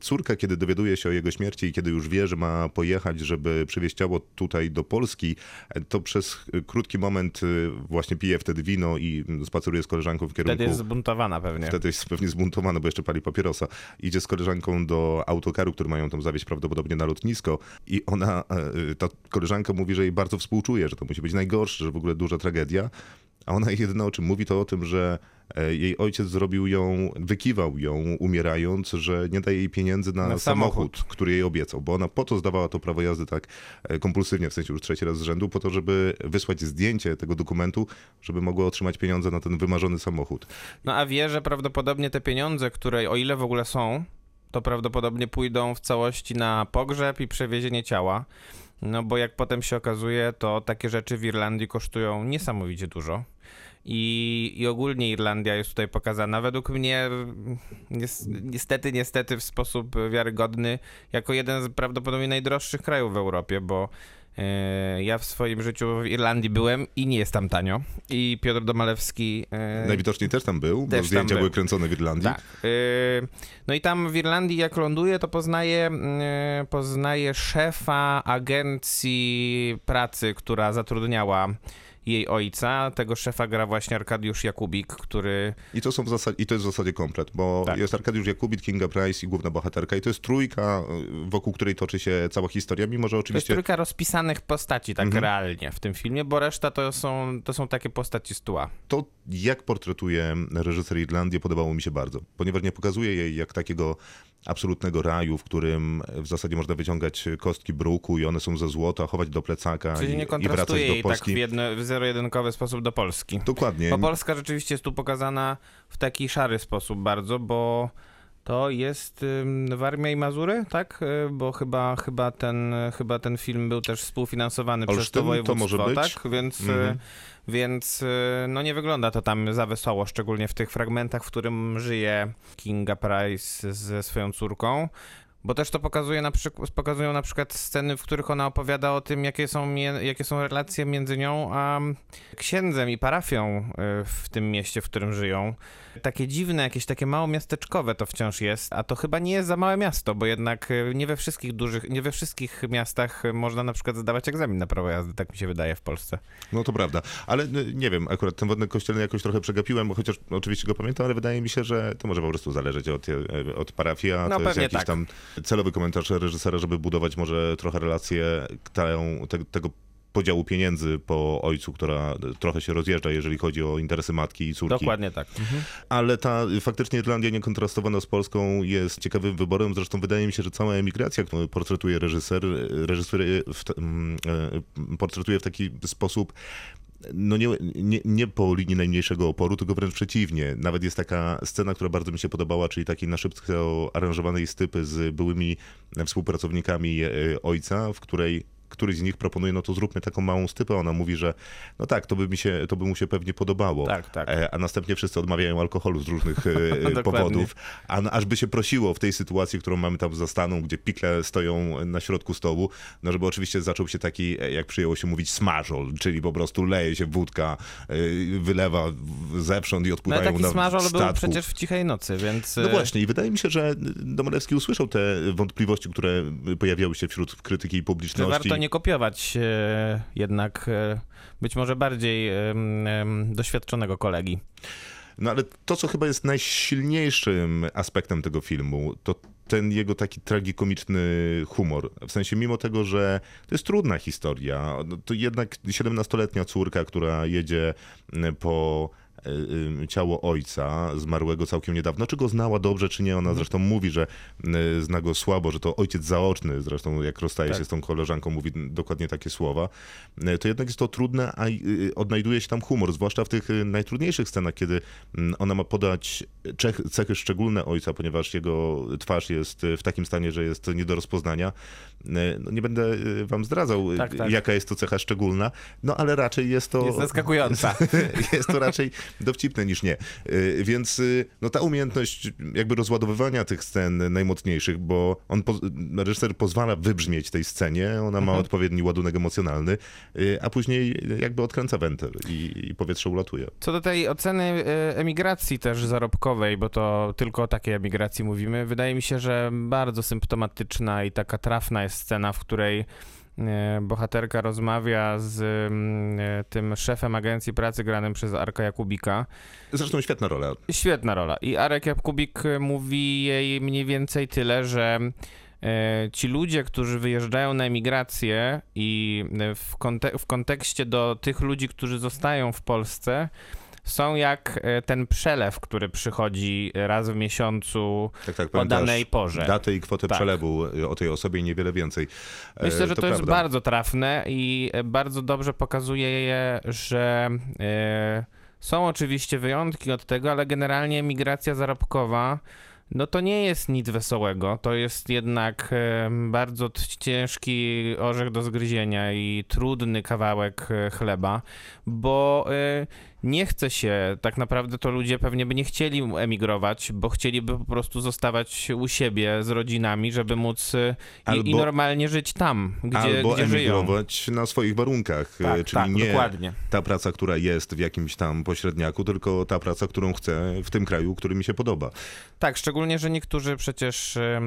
córka, kiedy dowiaduje się o jego śmierci i kiedy już wie, że ma pojechać, żeby przywieźć ciało tutaj do Polski, to przez krótki moment y, właśnie pije wtedy wino i spaceruje z koleżanką w kierunku... Wtedy jest zbuntowana pewnie. Wtedy jest pewnie zbuntowany, bo jeszcze pali papierosa. Idzie z koleżanką do autokaru, który mają tam zawieźć prawdopodobnie na lotnisko i ona, e, ta koleżanka mówi, że jej bardzo współczuje, że to musi być najgorsze, że w ogóle duża tragedia. A ona jedyne o czym mówi to o tym, że e, jej ojciec zrobił ją, wykiwał ją umierając, że nie daje jej pieniędzy na, Na samochód, samochód. który jej obiecał, bo ona po to zdawała to prawo jazdy tak e, kompulsywnie, w sensie już trzeci raz z rzędu, po to, żeby wysłać zdjęcie tego dokumentu, żeby mogła otrzymać pieniądze na ten wymarzony samochód. No a wie, że prawdopodobnie te pieniądze, które o ile w ogóle są, to prawdopodobnie pójdą w całości na pogrzeb i przewiezienie ciała. No bo jak potem się okazuje, to takie rzeczy w Irlandii kosztują niesamowicie dużo. I, I ogólnie Irlandia jest tutaj pokazana według mnie nies- niestety, niestety w sposób wiarygodny jako jeden z prawdopodobnie najdroższych krajów w Europie, bo ja w swoim życiu w Irlandii byłem i nie jest tam tanio. I Piotr Domalewski e, Najwidoczniej też tam był, bo Też tam zdjęcia był. były kręcone w Irlandii. tak. Y, No i tam w Irlandii, jak ląduje, to poznaje, y, poznaje szefa agencji pracy, która zatrudniała jej ojca. Tego szefa gra właśnie Arkadiusz Jakubik, który I to, są w zasadzie, I to jest w zasadzie komplet, bo Tak. jest Arkadiusz Jakubit, Kinga Price i główna bohaterka. I to jest trójka, y, wokół której toczy się cała historia, mimo że to jest oczywiście... trójka rozpisanych postaci tak Mhm. realnie w tym filmie, bo reszta to są, to są takie postaci z tła. To, jak portretuje reżyser Irlandię, podobało mi się bardzo, ponieważ nie pokazuje jej jak takiego absolutnego raju, w którym w zasadzie można wyciągać kostki bruku i one są ze złota, chować do plecaka Czyli i, nie i wracać do jej tak Polski. w, jedno, w zero-jedynkowy sposób do Polski. Dokładnie. Bo Polska rzeczywiście jest tu pokazana w taki szary sposób bardzo, bo To jest Warmia i Mazury, tak? Y, Bo chyba, chyba, ten, chyba ten film był też współfinansowany przez Olsztyn, to to województwo, może być. tak? Więc, y, Mhm. więc y, no nie wygląda to tam za wesoło, szczególnie w tych fragmentach, w którym żyje Kinga Price ze swoją córką. Bo też to pokazuje na przykład, pokazują na przykład sceny, w których ona opowiada o tym, jakie są, jakie są relacje między nią a księdzem i parafią w tym mieście, w którym żyją. Takie dziwne, jakieś takie mało miasteczkowe to wciąż jest, a to chyba nie jest za małe miasto, bo jednak y, nie we wszystkich dużych, nie we wszystkich miastach y, można na przykład zdawać egzamin na prawo jazdy, tak mi się wydaje w Polsce. No to prawda, ale y, nie wiem, akurat ten wodny kościelny jakoś trochę przegapiłem, bo chociaż oczywiście go pamiętam, ale wydaje mi się, że to może po prostu zależeć od, od parafii, a No, to jest jakiś tak. tam celowy komentarz reżysera, żeby budować może trochę relację tę, te, tego podziału pieniędzy po ojcu, która trochę się rozjeżdża, jeżeli chodzi o interesy matki i córki. Dokładnie tak. Ale ta faktycznie Irlandia niekontrastowana z Polską jest ciekawym wyborem. Zresztą wydaje mi się, że cała emigracja, którą portretuje reżyser, reżyser y, w, mm, y, portretuje w taki sposób. No nie, nie, nie po linii najmniejszego oporu, tylko wręcz przeciwnie. Nawet jest taka scena, która bardzo mi się podobała, czyli takiej na szybko aranżowanej stypy z byłymi współpracownikami y, ojca, w której któryś z nich proponuje, no to zróbmy taką małą stypę. Ona mówi, że no tak, to by, mi się, to by mu się pewnie podobało. Tak, tak. E, A następnie wszyscy odmawiają alkoholu z różnych e, <laughs> Dokładnie. powodów. A n- aż by się prosiło w tej sytuacji, którą mamy tam za staną, gdzie pikle stoją na środku stołu, no żeby oczywiście zaczął się taki, e, jak przyjęło się mówić, smażol, czyli po prostu leje się wódka, e, wylewa zewsząd i No odpływają ale taki na smażol był przecież w cichej nocy, więc... No właśnie i wydaje mi się, że Domalewski usłyszał te wątpliwości, które pojawiały się wśród krytyki publiczności. Nie kopiować e, jednak e, być może bardziej doświadczonego kolegi? No ale to, co chyba jest najsilniejszym aspektem tego filmu, to ten jego taki tragikomiczny humor. W sensie, mimo tego, że to jest trudna historia, no to jednak 17-letnia córka, która jedzie mm, po ciało ojca zmarłego całkiem niedawno. Czy go znała dobrze, czy nie? Ona zresztą mówi, że y, zna go słabo, że to ojciec zaoczny. Zresztą jak rozstaje Tak. się z tą koleżanką, mówi dokładnie takie słowa. Y, To jednak jest to trudne, a y, odnajduje się tam humor, zwłaszcza w tych y, najtrudniejszych scenach, kiedy mm, ona ma podać cechy szczególne ojca, ponieważ jego twarz jest y, w takim stanie, że jest nie do rozpoznania. Y, No, nie będę y, wam zdradzał, y, Tak, tak. jaka jest to cecha szczególna, no ale raczej jest to... Jest zaskakująca. <laughs> jest to raczej dowcipne niż nie. Y, Więc y, no, ta umiejętność jakby rozładowywania tych scen najmocniejszych, bo on, po, reżyser pozwala wybrzmieć tej scenie, ona ma odpowiedni ładunek emocjonalny, y, a później jakby odkręca wentyl i, i powietrze ulatuje. Co do tej oceny emigracji też zarobkowej, bo to tylko o takiej emigracji mówimy, wydaje mi się, że bardzo symptomatyczna i taka trafna jest scena, w której bohaterka rozmawia z mm, e, tym szefem agencji pracy granym przez Arka Jakubika. Zresztą świetna rola. Świetna rola. I Arek Jakubik e, mówi jej mniej więcej tyle, że e, ci ludzie, którzy wyjeżdżają na emigrację i e, w, konte- w kontekście do tych ludzi, którzy zostają w Polsce, są jak e, ten przelew, który przychodzi raz w miesiącu Tak, tak, o danej porze. Datę i kwotę Tak. przelewu y, o tej osobie i niewiele więcej. E, Myślę, że to, jest prawda. bardzo trafne i e, bardzo dobrze pokazuje je, że e, są oczywiście wyjątki od tego, ale generalnie migracja zarobkowa no to nie jest nic wesołego. To jest jednak e, bardzo ciężki orzech do zgryzienia i trudny kawałek e, chleba, bo e, nie chce się, tak naprawdę to ludzie pewnie by nie chcieli emigrować, bo chcieliby po prostu zostawać u siebie z rodzinami, żeby móc e, i, i Albo- normalnie żyć tam, gdzie, Albo gdzie żyją. emigrować na swoich warunkach, Tak, e, czyli tak, nie dokładnie. ta praca, która jest w jakimś tam pośredniaku, tylko ta praca, którą chcę w tym kraju, który mi się podoba. Tak, szczególnie, że niektórzy przecież, e,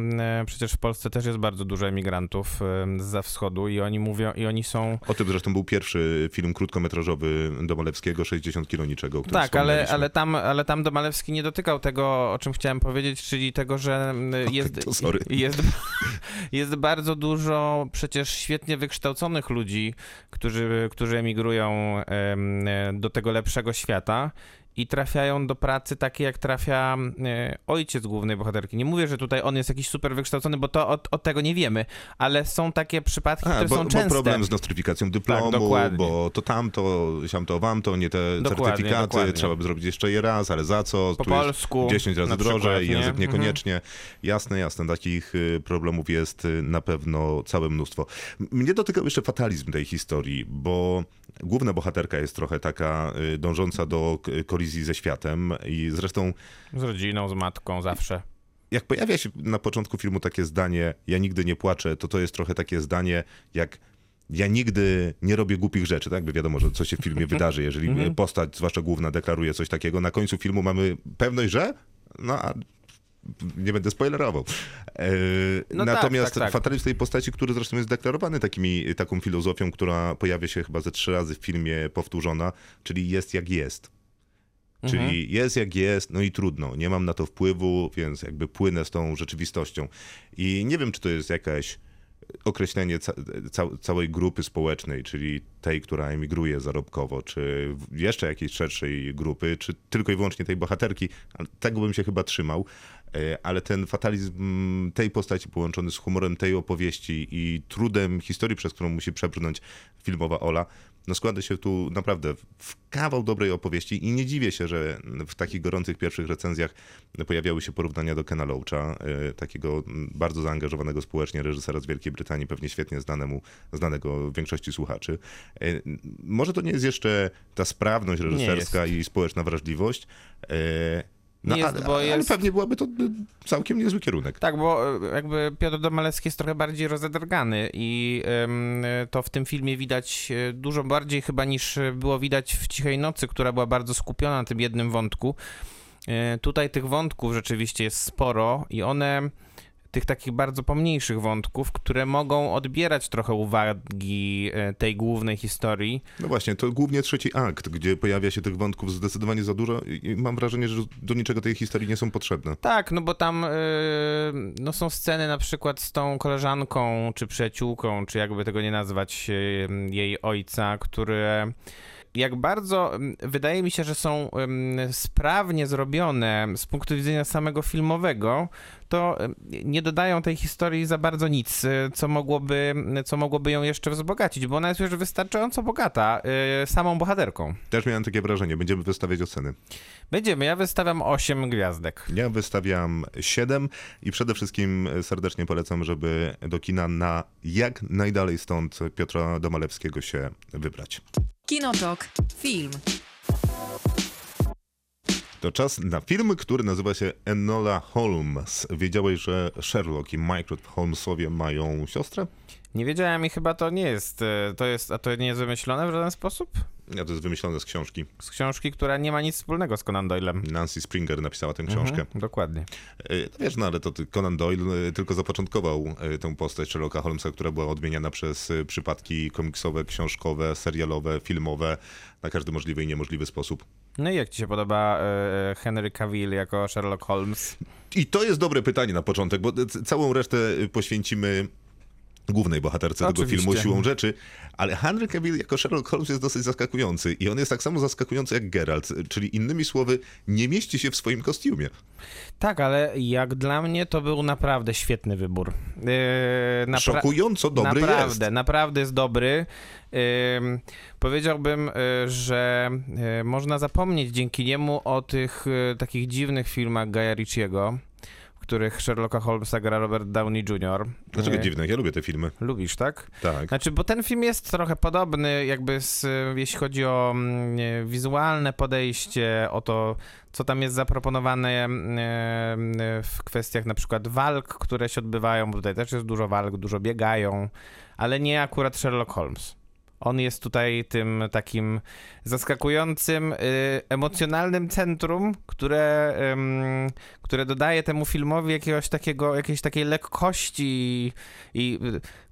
przecież w Polsce też jest bardzo dużo emigrantów em, zza wschodu i oni mówią, i oni są... O tym zresztą był pierwszy film krótkometrażowy Domalewskiego, 60 kilo niczego, Tak, ale, ale, tam, ale tam Domalewski nie dotykał tego, o czym chciałem powiedzieć, czyli tego, że em, jest, sorry. jest, <laughs> jest bardzo dużo przecież świetnie wykształconych ludzi, którzy, którzy emigrują em, do tego lepszego świata i trafiają do pracy takie, jak trafia e, ojciec głównej bohaterki. Nie mówię, że tutaj on jest jakiś super wykształcony, bo to od, od tego nie wiemy, ale są takie przypadki, A, które bo, są bo częste. problem z nostryfikacją dyplomu, dokładnie. bo to tamto, siamto, wamto, nie te Dokładnie, certyfikaty, dokładnie. trzeba by zrobić jeszcze je raz, ale za co? Po Tu polsku 10 razy drożej, nie? język Mhm. niekoniecznie. Jasne, jasne, takich y, problemów jest y, na pewno całe mnóstwo. Mnie dotykał jeszcze fatalizm tej historii, bo główna bohaterka jest trochę taka y, dążąca do k- kolizji ze światem i zresztą Z rodziną, z matką, zawsze. jak pojawia się na początku filmu takie zdanie, ja nigdy nie płaczę, to to jest trochę takie zdanie jak ja nigdy nie robię głupich rzeczy, tak? By wiadomo, że co się w filmie wydarzy, jeżeli Mhm. postać, zwłaszcza główna, deklaruje coś takiego. Na końcu filmu mamy pewność, że... No, a nie będę spoilerował. E, No tak, Natomiast tak, tak. fatalizm tej postaci, który zresztą jest deklarowany takimi, taką filozofią, która pojawia się chyba ze trzy razy w filmie powtórzona, czyli jest jak jest. Mhm. Czyli jest jak jest, no i trudno. Nie mam na to wpływu, więc jakby płynę z tą rzeczywistością. I nie wiem, czy to jest jakaś określenie ca ca całej grupy społecznej, czyli tej, która emigruje zarobkowo, czy jeszcze jakiejś szerszej grupy, czy tylko i wyłącznie tej bohaterki. Tego bym się chyba trzymał. E, Ale ten fatalizm tej postaci połączony z humorem tej opowieści i trudem historii, przez którą musi przebrnąć filmowa Ola, no składa się tu naprawdę w kawał dobrej opowieści i nie dziwię się, że w takich gorących pierwszych recenzjach pojawiały się porównania do Kena Loacha, e, takiego bardzo zaangażowanego społecznie reżysera z Wielkiej Brytanii, pewnie świetnie znanemu, znanego większości słuchaczy. E, Może to nie jest jeszcze ta sprawność reżyserska i społeczna wrażliwość, e, no, jest, ale, bo ale jest- pewnie byłaby to y, całkiem niezły kierunek. Tak, bo e, jakby Piotr Domalewski jest trochę bardziej rozedrgany i em, to w tym filmie widać e, dużo bardziej chyba niż było widać w Cichej Nocy, która była bardzo skupiona na tym jednym wątku. E, Tutaj tych wątków rzeczywiście jest sporo i one, tych takich bardzo pomniejszych wątków, które mogą odbierać trochę uwagi e, tej głównej historii. No właśnie, to głównie trzeci akt, gdzie pojawia się tych wątków zdecydowanie za dużo i mam wrażenie, że do niczego tej historii nie są potrzebne. Tak, no bo tam y, no są sceny na przykład z tą koleżanką, czy przyjaciółką, czy jakby tego nie nazwać, y, jej ojca, które jak bardzo ym, wydaje mi się, że są ym, sprawnie zrobione z punktu widzenia samego filmowego, to ym, nie dodają tej historii za bardzo nic, y, co mogłoby, co mogłoby ją jeszcze wzbogacić, bo ona jest już wystarczająco bogata y, samą bohaterką. Też miałem takie wrażenie, będziemy wystawiać oceny. Będziemy, ja wystawiam 8 gwiazdek. Ja wystawiam 7 i przede wszystkim serdecznie polecam, żeby do kina na jak najdalej stąd Piotra Domalewskiego się wybrać. Kinotok. Film. To czas na film, który nazywa się Enola Holmes. Wiedziałeś, że Sherlock i Mycroft Holmesowie mają siostrę? Nie wiedziałem i chyba to nie jest, e, to jest, a to nie jest wymyślone w żaden sposób? Ja to jest wymyślone z książki. Z książki, która nie ma nic wspólnego z Conan Doylem. Nancy Springer napisała tę książkę. Mhm, dokładnie. E, No wiesz, no ale to Conan Doyle e, tylko zapoczątkował tę postać Sherlocka Holmesa, która była odmieniana przez przypadki komiksowe, książkowe, serialowe, filmowe, na każdy możliwy i niemożliwy sposób. No i jak ci się podoba Henry Cavill jako Sherlock Holmes? I to jest dobre pytanie na początek, bo całą resztę poświęcimy głównej bohaterce tego Oczywiście. filmu siłą rzeczy, ale Henry Cavill jako Sherlock Holmes jest dosyć zaskakujący i on jest tak samo zaskakujący jak Geralt, czyli innymi słowy nie mieści się w swoim kostiumie. Tak, ale jak dla mnie to był naprawdę świetny wybór. E, napra- Szokująco dobry naprawdę, jest. naprawdę jest dobry. Ym, powiedziałbym, y, że y, można zapomnieć dzięki niemu o tych y, takich dziwnych filmach Guya Ritchiego, w których Sherlocka Holmesa gra Robert Downey Jr. Dlaczego Y, dziwne? Ja lubię te filmy. Lubisz, tak? Tak. Znaczy, bo ten film jest trochę podobny, jakby z, jeśli chodzi o mm, nie, wizualne podejście, o to, co tam jest zaproponowane e, w kwestiach na przykład walk, które się odbywają, bo tutaj też jest dużo walk, dużo biegają, ale nie akurat Sherlock Holmes. On jest tutaj tym takim zaskakującym, y, emocjonalnym centrum, które, które dodaje temu filmowi jakiegoś takiego, jakiejś takiej lekkości i,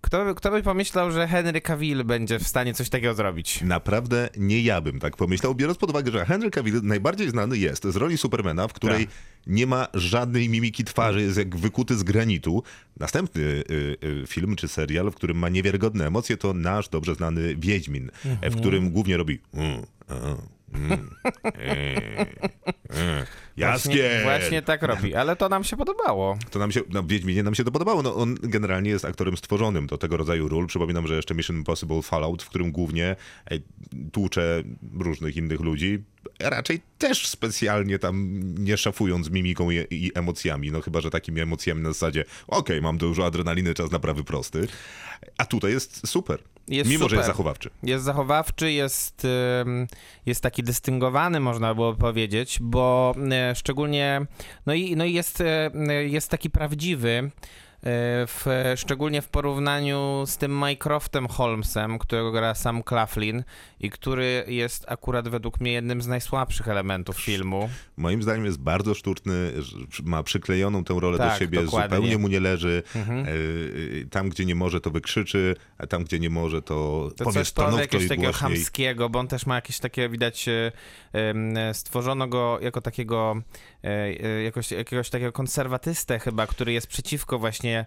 kto, by- kto by pomyślał, że Henry Cavill będzie w stanie coś takiego zrobić? Naprawdę nie ja bym tak pomyślał, biorąc pod uwagę, że Henry Cavill najbardziej znany jest z roli Supermana, w której Tak. nie ma żadnej mimiki twarzy, jest jak wykuty z granitu. Następny y, y, film czy serial, w którym ma niewiarygodne emocje, to nasz dobrze znany Wiedźmin, Mhm. w którym głównie robi mm, a, Mm. E, <laughs> e. Właśnie, Jaskier! właśnie tak robi, ale to nam się podobało. To nam się, no Wiedźminie nam się to podobało. No, on generalnie jest aktorem stworzonym do tego rodzaju ról. Przypominam, że jeszcze Mission Impossible Fallout, w którym głównie e, tłucze różnych innych ludzi, raczej też specjalnie tam nie szafując mimiką i, i emocjami. No chyba, że takimi emocjami na zasadzie okej, mam dużo adrenaliny, czas na prawy prosty. A tutaj jest super. Jest Mimo, że super. jest zachowawczy. Jest zachowawczy, jest, jest taki dystyngowany, można było powiedzieć, bo y, szczególnie, no i, no i jest, y, jest taki prawdziwy, w, szczególnie w porównaniu z tym Mycroftem Holmesem, którego gra sam Claflin i który jest akurat według mnie jednym z najsłabszych elementów filmu. Moim zdaniem jest bardzo sztuczny, ma przyklejoną tę rolę do Tak, siebie, dokładnie. zupełnie mu nie leży. Mhm. E, e, Tam, gdzie nie może, to wykrzyczy, a tam, gdzie nie może, to, To powie coś powie stanowczo jakiegoś i takiego głośniej. chamskiego, bo on też ma jakieś takie, widać, e, stworzono go jako takiego, e, e, jakoś, jakiegoś takiego konserwatystę chyba, który jest przeciwko właśnie właśnie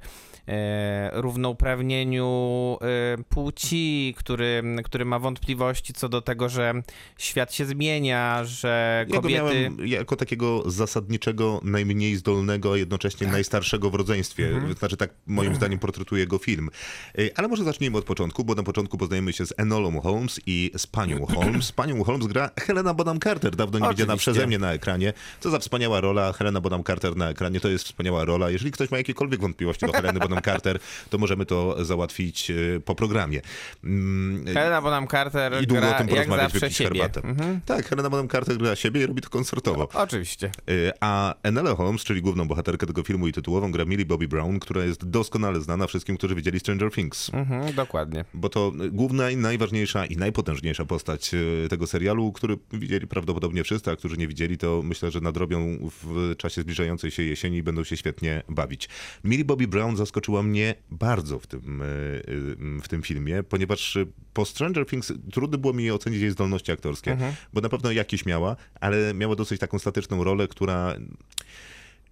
równouprawnieniu e, płci, który, który ma wątpliwości co do tego, że świat się zmienia, że Ja kobiety... miałem jako takiego zasadniczego, najmniej zdolnego, a jednocześnie najstarszego w rodzeństwie. Mhm. Znaczy tak moim zdaniem portretuje go film. E, Ale może zacznijmy od początku, bo na początku poznajemy się z Enolą Holmes i z panią <clears throat> Holmes. Panią Holmes gra Helena Bonham Carter, dawno nie widziana przeze mnie na ekranie. Co za wspaniała rola. Helena Bonham Carter na ekranie to jest wspaniała rola. Jeżeli ktoś ma jakiekolwiek wątpliwości do Heleny <laughs> Bonham Carter, to możemy to załatwić e, po programie. Mm, Helena Bonham Carter I długo o gra tym jak porozmawiać, wypić siebie. herbatę. Mhm. Tak, Helena Bonham Carter gra siebie i robi to koncertowo. Oczywiście. Y, A Enele Holmes, czyli główną bohaterkę tego filmu i tytułową, gra Millie Bobby Brown, która jest doskonale znana wszystkim, którzy widzieli Stranger Things. Mhm, dokładnie. Bo to y, główna i najważniejsza i najpotężniejsza postać tego serialu, który widzieli prawdopodobnie wszyscy, a którzy nie widzieli, to myślę, że nadrobią w czasie zbliżającej się jesieni i będą się świetnie bawić. Millie Bobby Brown zaskoczyła mnie bardzo w tym, y, y, w tym filmie, ponieważ y, po Stranger Things trudno było mi ocenić jej zdolności aktorskie, bo na pewno jakieś miała, ale miała dosyć taką statyczną rolę, która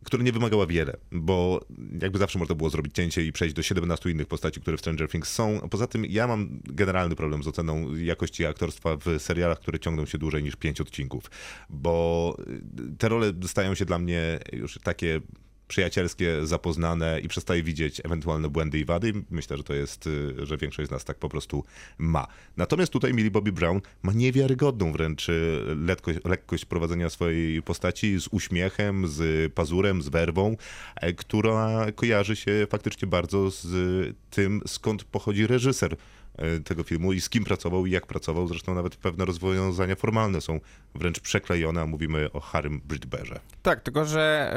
która nie wymagała wiele, bo jakby zawsze można było zrobić cięcie i przejść do 17 innych postaci, które w Stranger Things są. Poza tym ja mam generalny problem z oceną jakości aktorstwa w serialach, które ciągną się dłużej niż 5 odcinków, bo te role stają się dla mnie już takie przyjacielskie, zapoznane i przestaje widzieć ewentualne błędy i wady. Myślę, że to jest, y, że większość z nas tak po prostu ma. Natomiast tutaj Millie Bobby Brown ma niewiarygodną wręcz y, lekkość, lekkość prowadzenia swojej postaci z uśmiechem, z pazurem, z werwą, e, która kojarzy się faktycznie bardzo z tym, skąd pochodzi reżyser tego filmu i z kim pracował i jak pracował. Zresztą nawet pewne rozwiązania formalne są wręcz przeklejone, a mówimy o Harrym Bridberze. Tak, tylko że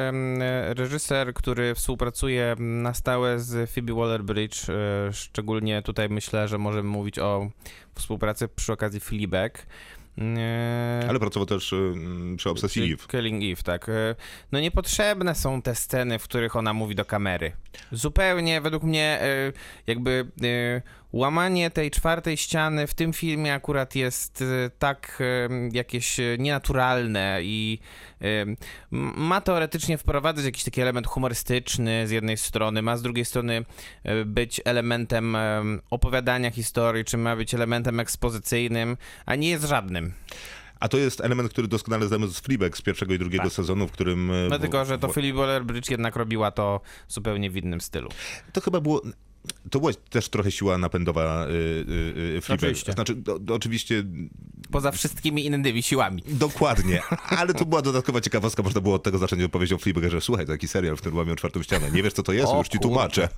reżyser, który współpracuje na stałe z Phoebe Waller-Bridge, e, szczególnie tutaj myślę, że możemy mówić o współpracy przy okazji Fleabag. E, Ale pracował też przy Obsesji Eve. Killing Eve, tak. E, No niepotrzebne są te sceny, w których ona mówi do kamery. Zupełnie według mnie e, jakby e, łamanie tej czwartej ściany w tym filmie akurat jest e, tak e, jakieś e, nienaturalne i e, ma teoretycznie wprowadzać jakiś taki element humorystyczny z jednej strony, ma z drugiej strony e, być elementem e, opowiadania historii, czy ma być elementem ekspozycyjnym, a nie jest żadnym. A to jest element, który doskonale znamy z Fleabag z pierwszego i drugiego Tak. sezonu, w którym... y, No w- tylko, że to Phoebe Waller-Bridge jednak robiła to zupełnie w innym stylu. To chyba było. To była też trochę siła napędowa y, y, y, Fleabag. Oczywiście. Znaczy, do, do, oczywiście Poza wszystkimi innymi siłami. dokładnie, <laughs> ale to była dodatkowa ciekawostka. Można było od tego zacząć opowieść o że słuchaj, taki serial, w którym łamią czwartą ścianę. Nie wiesz, co to jest? O Już ci tłumaczę.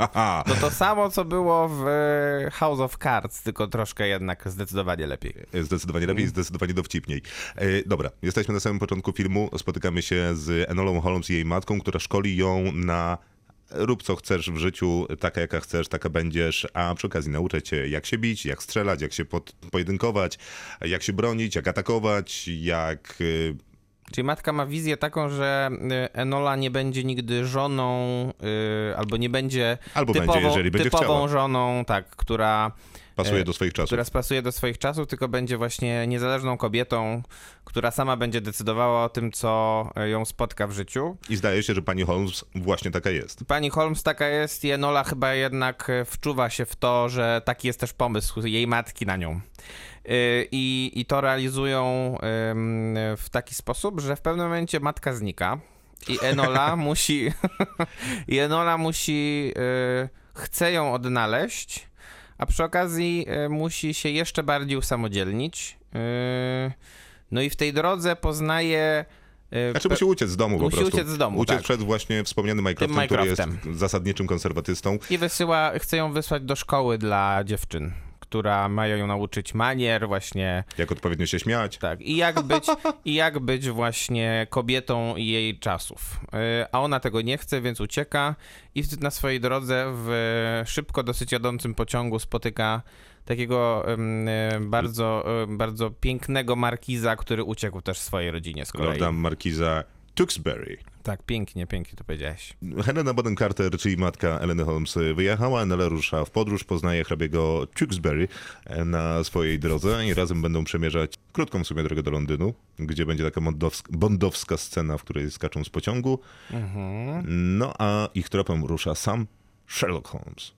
To to samo, co było w e, House of Cards, tylko troszkę jednak zdecydowanie lepiej. Zdecydowanie lepiej, zdecydowanie dowcipniej. E, dobra, jesteśmy na samym początku filmu. Spotykamy się z Enolą Holmes i jej matką, która szkoli ją na rób co chcesz w życiu, taka jaka chcesz, taka będziesz, a przy okazji nauczę cię jak się bić, jak strzelać, jak się pod, pojedynkować, jak się bronić, jak atakować, jak... y, Czyli matka ma wizję taką, że e, Enola nie będzie nigdy żoną, e, albo nie będzie Albo typową, będzie, jeżeli będzie typową chciała. żoną, tak, która Pasuje e, do swoich czasów. która spasuje do swoich czasów, tylko będzie właśnie niezależną kobietą, która sama będzie decydowała o tym, co e, ją spotka w życiu. I zdaje się, że pani Holmes właśnie taka jest. Pani Holmes taka jest i Enola chyba jednak e, wczuwa się w to, że taki jest też pomysł jej matki na nią. Y, I, i to realizują w taki sposób, że w pewnym momencie matka znika i Enola <laughs> musi <laughs> i Enola musi chce ją odnaleźć, a przy okazji y, musi się jeszcze bardziej usamodzielnić. Y, no i w tej drodze poznaje y, Znaczy musi uciec z domu po Musi prostu. uciec z domu, Uciec tak. przed właśnie wspomnianym Mycroftem, który jest zasadniczym konserwatystą. I wysyła, chce ją wysłać do szkoły dla dziewczyn, która mają ją nauczyć manier, właśnie Jak odpowiednio się śmiać. tak. I jak być, <laughs> i jak być właśnie kobietą jej czasów. Yy, A ona tego nie chce, więc ucieka i na swojej drodze w szybko dosyć jadącym pociągu spotyka takiego y, bardzo, y, bardzo pięknego markiza, który uciekł też swojej rodzinie z kolei. Lorda Markiza Tewksbury. Tak, pięknie, pięknie to powiedziałeś. Helena Bonham Carter, czyli matka Eleny Holmes, wyjechała, Nella rusza w podróż, poznaje hrabiego Tewksbury e, na swojej drodze i razem będą przemierzać krótką w sumie drogę do Londynu, gdzie będzie taka bondowska, bondowska scena, w której skaczą z pociągu. No a ich tropem rusza sam Sherlock Holmes.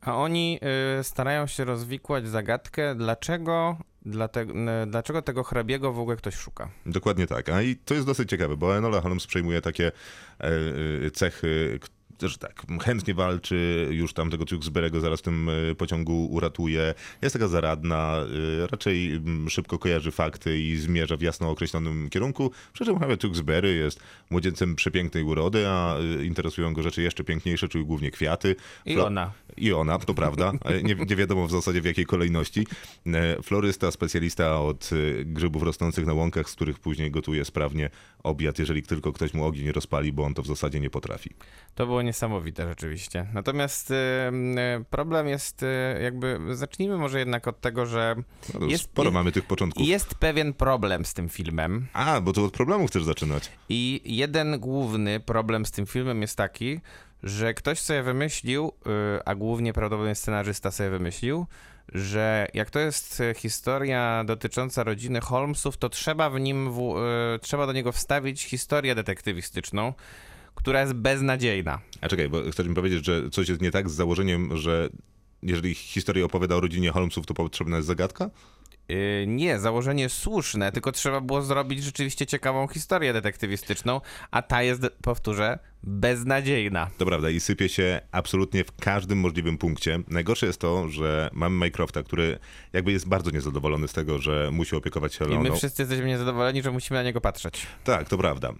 A oni y, starają się rozwikłać zagadkę, dlaczego, dlate, y, dlaczego tego hrabiego w ogóle ktoś szuka. Dokładnie tak. A i to jest dosyć ciekawe, bo Enola Holmes przejmuje takie e, e, cechy, że tak, chętnie walczy, już tam tego Tewksbury'ego zaraz w tym e, pociągu uratuje. Jest taka zaradna, e, raczej szybko kojarzy fakty i zmierza w jasno określonym kierunku. Przy czym chyba Tewksbury jest młodzieńcem przepięknej urody, a e, interesują go rzeczy jeszcze piękniejsze, czyli głównie kwiaty. I ona. i ona, to prawda. Nie, nie wiadomo w zasadzie w jakiej kolejności. Florysta, specjalista od grzybów rosnących na łąkach, z których później gotuje sprawnie obiad, jeżeli tylko ktoś mu ogień rozpali, bo on to w zasadzie nie potrafi. To było niesamowite rzeczywiście. Natomiast y, y, problem jest y, jakby, zacznijmy może jednak od tego, że No Jest- sporo mamy tych początków. jest pewien problem z tym filmem. A, bo to od problemu chcesz zaczynać. I jeden główny problem z tym filmem jest taki, że ktoś sobie wymyślił, a głównie prawdopodobnie scenarzysta sobie wymyślił, że jak to jest historia dotycząca rodziny Holmesów, to trzeba w nim, w, trzeba do niego wstawić historię detektywistyczną, która jest beznadziejna. A czekaj, bo chcesz mi powiedzieć, że coś jest nie tak z założeniem, że jeżeli historię opowiada o rodzinie Holmesów, to potrzebna jest zagadka? Y, Nie, założenie słuszne, tylko trzeba było zrobić rzeczywiście ciekawą historię detektywistyczną, a ta jest, powtórzę, beznadziejna. To prawda i sypie się absolutnie w każdym możliwym punkcie. Najgorsze jest to, że mamy Mycrofta, który jakby jest bardzo niezadowolony z tego, że musi opiekować się I my wszyscy jesteśmy niezadowoleni, że musimy na niego patrzeć. Tak, to prawda.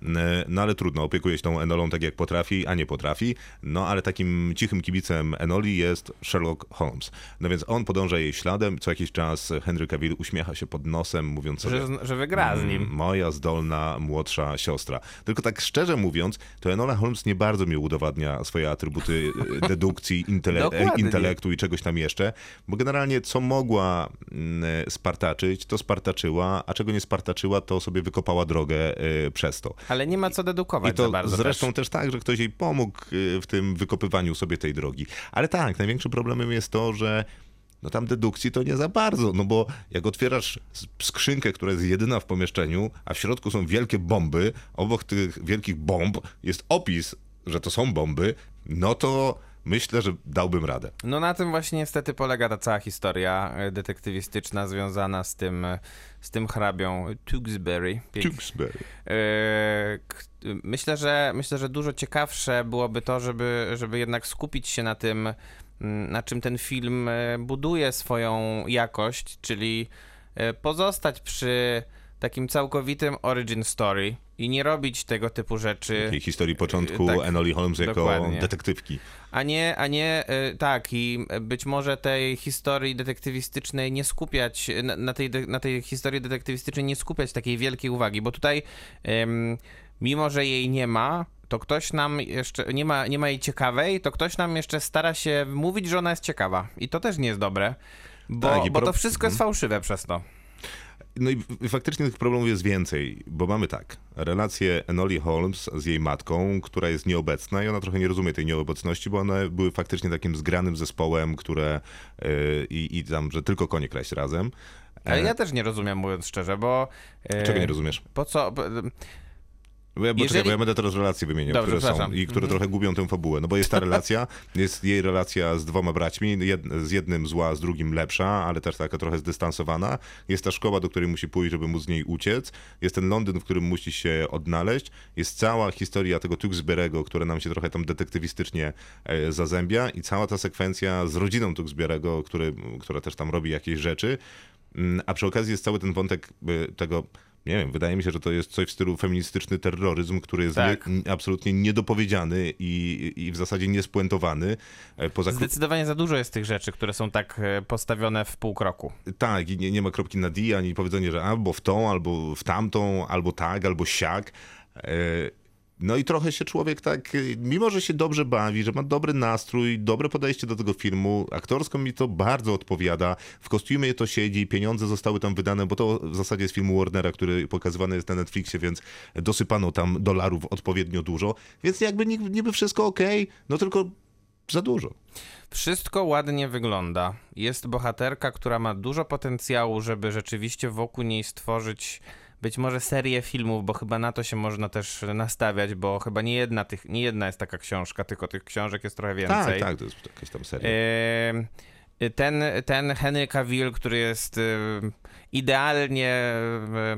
No ale trudno, opiekuje się tą Enolą tak jak potrafi, a nie potrafi. No ale takim cichym kibicem Enoli jest Sherlock Holmes. No więc on podąża jej śladem. Co jakiś czas Henry Cavill uśmiecha się pod nosem, mówiąc sobie... Że, że wygra z "Mm, nim. Moja zdolna młodsza siostra. Tylko tak szczerze mówiąc, to Enola Holmes nie bardzo mi udowadnia swoje atrybuty e, dedukcji, intele- e, intelektu i czegoś tam jeszcze, bo generalnie co mogła mm, spartaczyć, to spartaczyła, a czego nie spartaczyła, to sobie wykopała drogę e, przez to. Ale nie ma co dedukować I za to bardzo zresztą też. też. tak, że ktoś jej pomógł w tym wykopywaniu sobie tej drogi. Ale tak, największym problemem jest to, że no tam dedukcji to nie za bardzo, no bo jak otwierasz skrzynkę, która jest jedyna w pomieszczeniu, a w środku są wielkie bomby, obok tych wielkich bomb jest opis, że to są bomby, no to myślę, że dałbym radę. No na tym właśnie niestety polega ta cała historia e, detektywistyczna związana z tym, e, z tym hrabią Tewksbury. Tewksbury. E, Myślę, że myślę, że dużo ciekawsze byłoby to, żeby, żeby jednak skupić się na tym, na czym ten film e, buduje swoją jakość, czyli e, pozostać przy takim całkowitym origin story i nie robić tego typu rzeczy. Tej historii początku tak, Enoli Holmes jako dokładnie. detektywki. A nie, a nie, tak, i być może tej historii detektywistycznej nie skupiać, na, na, tej, na tej historii detektywistycznej nie skupiać takiej wielkiej uwagi, bo tutaj, mimo że jej nie ma, to ktoś nam jeszcze, nie ma, nie ma jej ciekawej, to ktoś nam jeszcze stara się mówić, że ona jest ciekawa. I to też nie jest dobre, bo, Tak, bo pro- to wszystko jest fałszywe przez to. No i faktycznie tych problemów jest więcej, bo mamy tak, relację Enoli Holmes z jej matką, która jest nieobecna i ona trochę nie rozumie tej nieobecności, bo one były faktycznie takim zgranym zespołem, które yy, i, i tam, że tylko konie kraść razem. Ale E, ja też nie rozumiem, mówiąc szczerze, bo... e, Czego nie rozumiesz? Po co... Bo ja, bo, Jeżeli- czekaj, bo ja będę teraz relacje wymieniał, Dobrze, które są i które trochę gubią tę fabułę. No bo jest ta relacja, <laughs> jest jej relacja z dwoma braćmi, jed, z jednym zła, z drugim lepsza, ale też taka trochę zdystansowana. Jest ta szkoła, do której musi pójść, żeby móc z niej uciec. Jest ten Londyn, w którym musi się odnaleźć. Jest cała historia tego Tewksbury'ego, która nam się trochę tam detektywistycznie e, zazębia i cała ta sekwencja z rodziną Tewksbury'ego, który, która też tam robi jakieś rzeczy. Mm, A przy okazji jest cały ten wątek y, tego, nie wiem, wydaje mi się, że to jest coś w stylu feministyczny terroryzm, który jest Tak. nie, absolutnie niedopowiedziany i, i w zasadzie niespłętowany. E, Poza, Zdecydowanie za dużo jest tych rzeczy, które są tak e, postawione w pół kroku. tak, i nie, nie ma kropki na D, ani powiedzenia, że albo w tą, albo w tamtą, albo tak, albo siak. No i trochę się człowiek tak, mimo że się dobrze bawi, że ma dobry nastrój, dobre podejście do tego filmu, aktorsko mi to bardzo odpowiada, w kostiumie to siedzi, pieniądze zostały tam wydane, bo to w zasadzie jest film Warnera, który pokazywany jest na Netflixie, więc dosypano tam dolarów odpowiednio dużo, więc jakby niby wszystko ok, no tylko za dużo. Wszystko ładnie wygląda. Jest bohaterka, która ma dużo potencjału, żeby rzeczywiście wokół niej stworzyć być może serię filmów, bo chyba na to się można też nastawiać, bo chyba nie jedna, tych, nie jedna jest taka książka, tylko tych książek jest trochę więcej. Tak, tak, to jest jakaś tam seria. Ten, ten Henry Cavill, który jest em, idealnie e,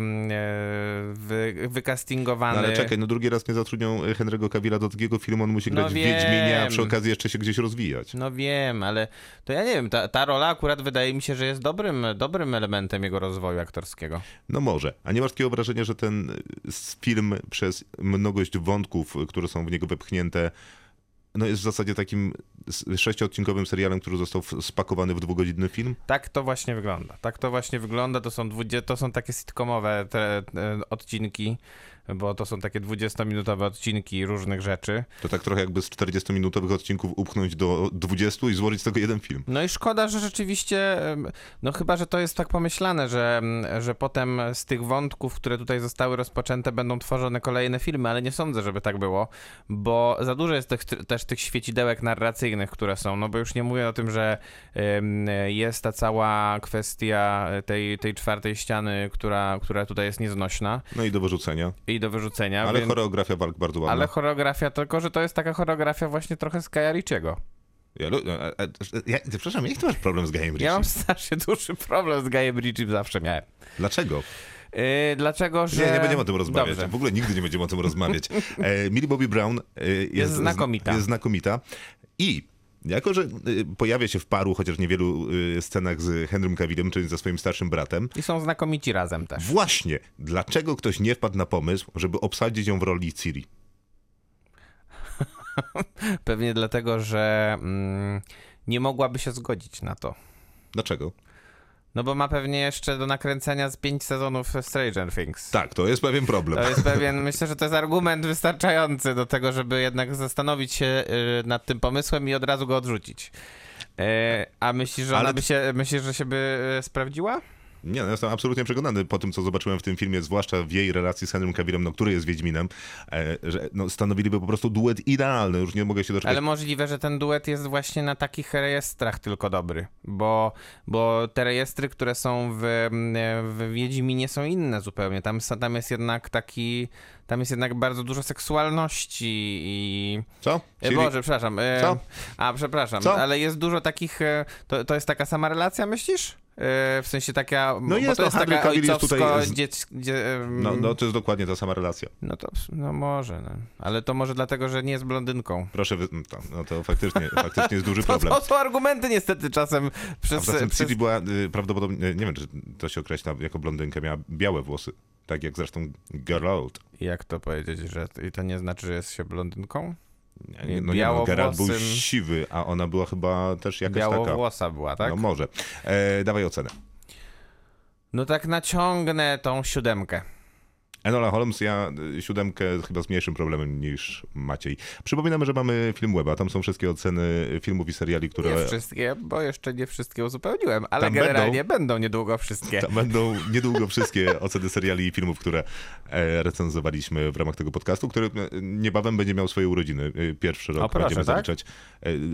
wy, wykastingowany. No ale czekaj, no drugi raz nie zatrudnią Henry'ego Cavilla do takiego filmu, on musi No grać w Wiedźminie, a przy okazji jeszcze się gdzieś rozwijać. No wiem, ale to ja nie wiem, ta, ta rola akurat wydaje mi się, że jest dobrym, dobrym elementem jego rozwoju aktorskiego. No może. A nie masz takiego wrażenia, że ten s- film przez mnogość wątków, które są w niego wepchnięte, no jest w zasadzie takim sześciodcinkowym serialem, który został spakowany w dwugodzinny film? Tak to właśnie wygląda. Tak to właśnie wygląda. To są, dwudzie- to są takie sitcomowe te, te odcinki, bo to są takie 20-minutowe odcinki różnych rzeczy. To tak trochę jakby z 40-minutowych odcinków upchnąć do 20 i złożyć z tego jeden film. No i szkoda, że rzeczywiście, no chyba, że to jest tak pomyślane, że, że potem z tych wątków, które tutaj zostały rozpoczęte, będą tworzone kolejne filmy, ale nie sądzę, żeby tak było, bo za dużo jest tych, też tych świecidełek narracyjnych, które są, no bo już nie mówię o tym, że jest ta cała kwestia tej, tej czwartej ściany, która, która tutaj jest nieznośna No i do wyrzucenia. i do wyrzucenia, Ale więc, choreografia walk bardzo ładna. ale choreografia, tylko że to jest taka choreografia właśnie trochę z Kaja Ricciego. Ja, lu- a- a- ja, przepraszam, jaki ty masz problem z Gajem Ja mam Ritchie? strasznie duży problem z Gajem Ritchie, zawsze miałem. Dlaczego? Yy, dlaczego, że... Nie, nie będziemy o tym rozmawiać. Dobrze. W ogóle nigdy nie będziemy o tym rozmawiać. <laughs> E, Millie Bobby Brown e, jest, znakomita. Jest znakomita. I jako, że e, pojawia się w paru, chociaż niewielu e, scenach z Henrym Cavillem, czyli ze swoim starszym bratem, I są znakomici razem też. właśnie dlaczego ktoś nie wpadł na pomysł, żeby obsadzić ją w roli Ciri? <laughs> Pewnie dlatego, że mm, nie mogłaby się zgodzić na to. Dlaczego? No bo ma pewnie jeszcze do nakręcenia z pięć sezonów Stranger Things. Tak, to jest pewien problem. To jest pewien, <laughs> myślę, że to jest argument wystarczający do tego, żeby jednak zastanowić się y, nad tym pomysłem i od razu go odrzucić. E, a myślisz, że ona Ale- by się, myślisz, że się by y, sprawdziła? Nie, no jestem absolutnie przekonany po tym, co zobaczyłem w tym filmie, zwłaszcza w jej relacji z Henrym Cavillem, no, który jest Wiedźminem, e, że no, stanowiliby po prostu duet idealny. Już nie mogę się doczekać. Ale możliwe, że ten duet jest właśnie na takich rejestrach tylko dobry, bo, bo te rejestry, które są w, w Wiedźminie są inne zupełnie. Tam, tam jest jednak taki, tam jest jednak bardzo dużo seksualności i... Co? E, Ciri? Boże, przepraszam. E, Co? A, przepraszam, Co? ale jest dużo takich... e, To, to jest taka sama relacja, myślisz? E, W sensie taka... bo jest, to no, jest Henry taka Cavill jest tutaj Dziec, dzie, em, No, no, to jest dokładnie ta sama relacja. no to no może, no. ale to może dlatego, że nie jest blondynką. Proszę, wy... no to, no to faktycznie, faktycznie jest duży <laughs> To, problem. to są argumenty niestety czasem A przez... tym przez... Ciri była y, prawdopodobnie, nie wiem, czy to się określa jako blondynkę, miała białe włosy. Tak jak zresztą Geralt. Jak to powiedzieć, że i to nie znaczy, że jest się blondynką? Nie, no nie, no, Geralt był siwy, a ona była chyba też jakaś taka. Białowłosa była, tak? No No, może. E, dawaj ocenę. tak naciągnę tą siódemkę. Enola Holmes, ja y, siódemkę chyba z mniejszym problemem niż Maciej. Przypominamy, że mamy film Weba, tam są wszystkie oceny filmów i seriali, które... Nie wszystkie, bo jeszcze nie wszystkie uzupełniłem, ale Tam generalnie będą. niedługo wszystkie. Tam będą niedługo wszystkie oceny seriali i filmów, które e, recenzowaliśmy w ramach tego podcastu, który e, niebawem będzie miał swoje urodziny. E, Pierwszy rok O, proszę, będziemy tak? zaliczać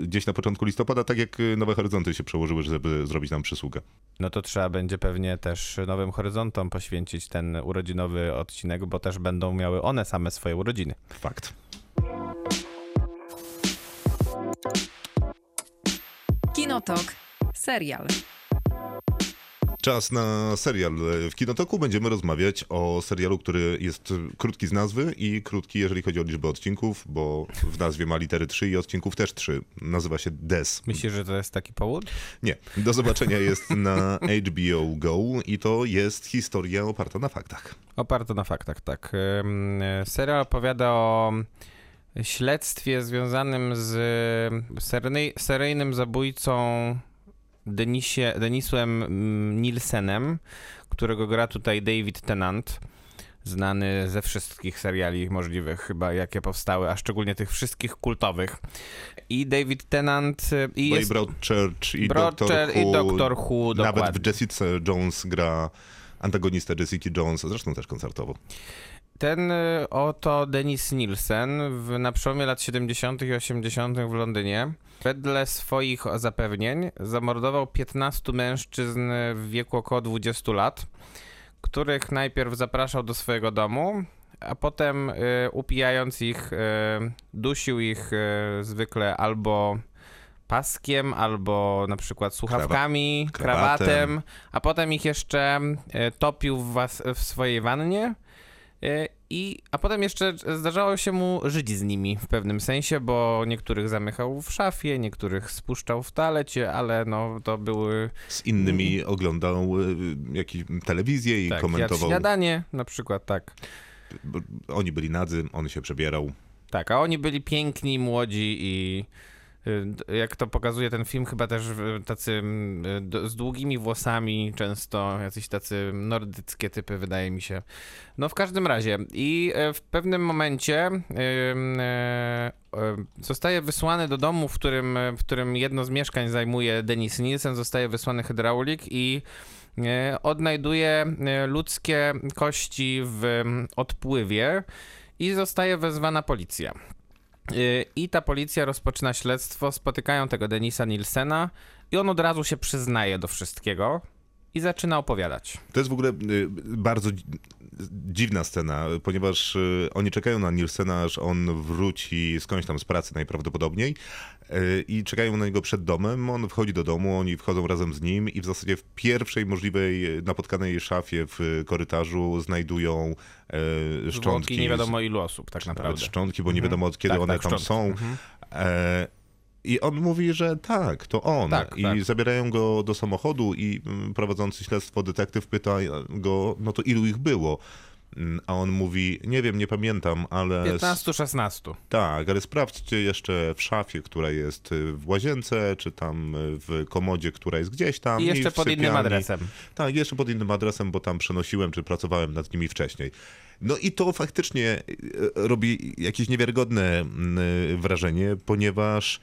gdzieś na początku listopada, tak jak Nowe Horyzonty się przełożyły, żeby zrobić nam przysługę. No to trzeba będzie pewnie też Nowym Horyzontom poświęcić ten urodzinowy odcinek, bo też będą miały one same swoje urodziny. Fakt. Kinotok. Serial. Czas na serial. W Kinotoku będziemy rozmawiać o serialu, który jest krótki z nazwy i krótki, jeżeli chodzi o liczbę odcinków, bo w nazwie ma litery 3 i odcinków też 3. Nazywa się Des. Myślisz, że to jest taki powód? Nie. Do zobaczenia jest na HBO Go i to jest historia oparta na faktach. Oparto na faktach, tak. Serial opowiada o śledztwie związanym z seryjnym zabójcą Denisie, Denisem mm, Nielsenem, którego gra tutaj David Tennant, znany ze wszystkich seriali możliwych chyba, jakie powstały, a szczególnie tych wszystkich kultowych. I David Tennant y, i Bo i jest Broadchurch i Broadchurch Doctor i Who. Doctor Who, Nawet dokładnie. w Jessica Jones gra antagonista Jessica Jones, zresztą też koncertowo. Ten y, oto Denis Nielsen w, na przełomie lat 70. i 80. w Londynie wedle swoich zapewnień zamordował 15 mężczyzn w wieku około 20 lat, których najpierw zapraszał do swojego domu, a potem y, upijając ich, y, dusił ich y, zwykle albo paskiem, albo na przykład słuchawkami, krawatem. krawatem, a potem ich jeszcze y, topił w, was, w swojej wannie. Y, I, a potem jeszcze zdarzało się mu żyć z nimi w pewnym sensie, bo niektórych zamykał w szafie, niektórych spuszczał w toalecie, ale no to były Z innymi oglądał y, jakieś telewizję i tak, komentował. śniadanie na przykład, tak. Oni byli nadzy, on się przebierał. Tak, a oni byli piękni, młodzi i jak to pokazuje ten film, chyba też y, tacy mm, y, z długimi włosami, często jacyś tacy nordyckie typy, wydaje mi się. No w każdym razie i e, w pewnym momencie e, zostaje wysłany do domu, w którym, w którym jedno z mieszkań zajmuje Denis Nielsen, zostaje wysłany hydraulik i e, odnajduje ludzkie kości w mm, odpływie i zostaje wezwana policja. I ta policja rozpoczyna śledztwo, spotykają tego Denisa Nielsena i on od razu się przyznaje do wszystkiego i zaczyna opowiadać. To jest w ogóle y, bardzo dzi- dziwna scena, ponieważ y, oni czekają na Nielsena, aż on wróci skądś tam z pracy najprawdopodobniej y, i czekają na niego przed domem. On wchodzi do domu, oni wchodzą razem z nim i w zasadzie w pierwszej możliwej napotkanej szafie w korytarzu znajdują szczątki. Nie wiadomo ilu osób tak Nawet naprawdę. szczątki, bo nie wiadomo od kiedy Tak, one tak, tam szczątki. są. Mhm. E, I on mówi, że tak, to on. Tak, I tak. zabierają go do samochodu i mm, prowadzący śledztwo detektyw pyta go, no to ilu ich było? Mm, A on mówi, nie wiem, nie pamiętam, ale... 15-16. Tak, ale sprawdźcie jeszcze w szafie, która jest y, w łazience, czy tam y, w komodzie, która jest gdzieś tam. I jeszcze w pod innym adresem. Tak, jeszcze pod innym adresem, bo tam przenosiłem, czy pracowałem nad nimi wcześniej. No i to faktycznie e, robi jakieś niewiarygodne mm, wrażenie, ponieważ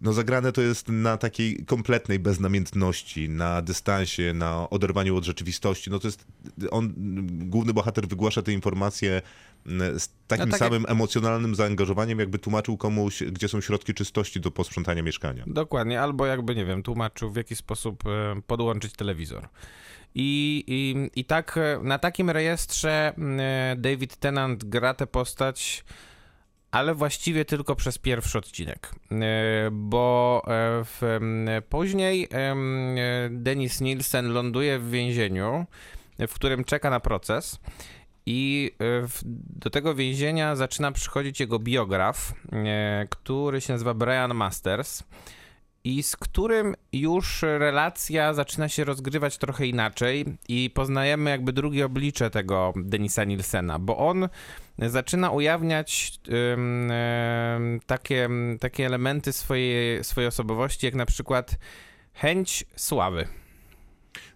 no zagrane to jest na takiej kompletnej beznamiętności, na dystansie, na oderwaniu od rzeczywistości. No to jest, on, główny bohater wygłasza te informacje mm, z takim No tak samym emocjonalnym zaangażowaniem, jakby tłumaczył komuś, gdzie są środki czystości do posprzątania mieszkania. Dokładnie, albo jakby, nie wiem, tłumaczył w jaki sposób e, podłączyć telewizor. I, i, I tak e, na takim rejestrze m, e, David Tennant gra tę postać, ale właściwie tylko przez pierwszy odcinek. E, Bo e, w, później e, Denis Nielsen ląduje w więzieniu, w którym czeka na proces. I do tego więzienia zaczyna przychodzić jego biograf, który się nazywa Brian Masters i z którym już relacja zaczyna się rozgrywać trochę inaczej i poznajemy jakby drugie oblicze tego Denisa Nielsena, bo on zaczyna ujawniać takie, takie elementy swojej, swojej osobowości, jak na przykład chęć sławy.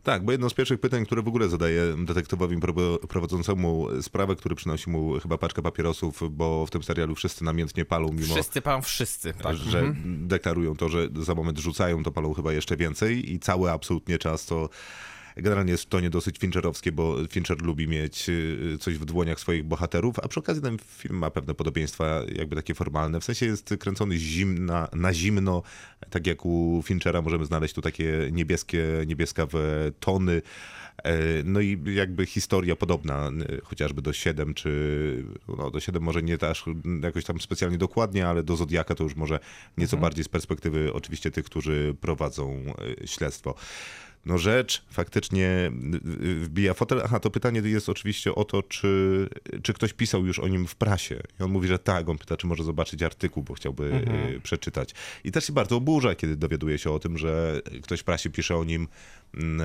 Tak, bo jedno z pierwszych pytań, które w ogóle zadaje detektywowi pro- prowadzącemu sprawę, który przynosi mu chyba paczkę papierosów, bo w tym serialu wszyscy namiętnie palą, mimo Wszyscy pan wszyscy. Tak. że deklarują to, że za moment rzucają, to palą chyba jeszcze więcej i cały absolutnie czas to generalnie jest to nie dosyć Fincherowskie, bo Fincher lubi mieć y, coś w dłoniach swoich bohaterów, a przy okazji ten film ma pewne podobieństwa jakby takie formalne. W sensie jest kręcony zimna, na zimno, tak jak u Finchera możemy znaleźć tu takie niebieskie, niebieskawe tony. E, No i jakby historia podobna, y, chociażby do 7, czy no do 7 może nie też jakoś tam specjalnie dokładnie, ale do Zodiaka to już może nieco bardziej z perspektywy oczywiście tych, którzy prowadzą y, śledztwo. No rzecz faktycznie y, y, wbija fotel. Aha, to pytanie jest oczywiście o to, czy, czy ktoś pisał już o nim w prasie. I on mówi, że tak. On pyta, czy może zobaczyć artykuł, bo chciałby y, przeczytać. I też się bardzo oburza, kiedy dowiaduje się o tym, że ktoś w prasie pisze o nim mm,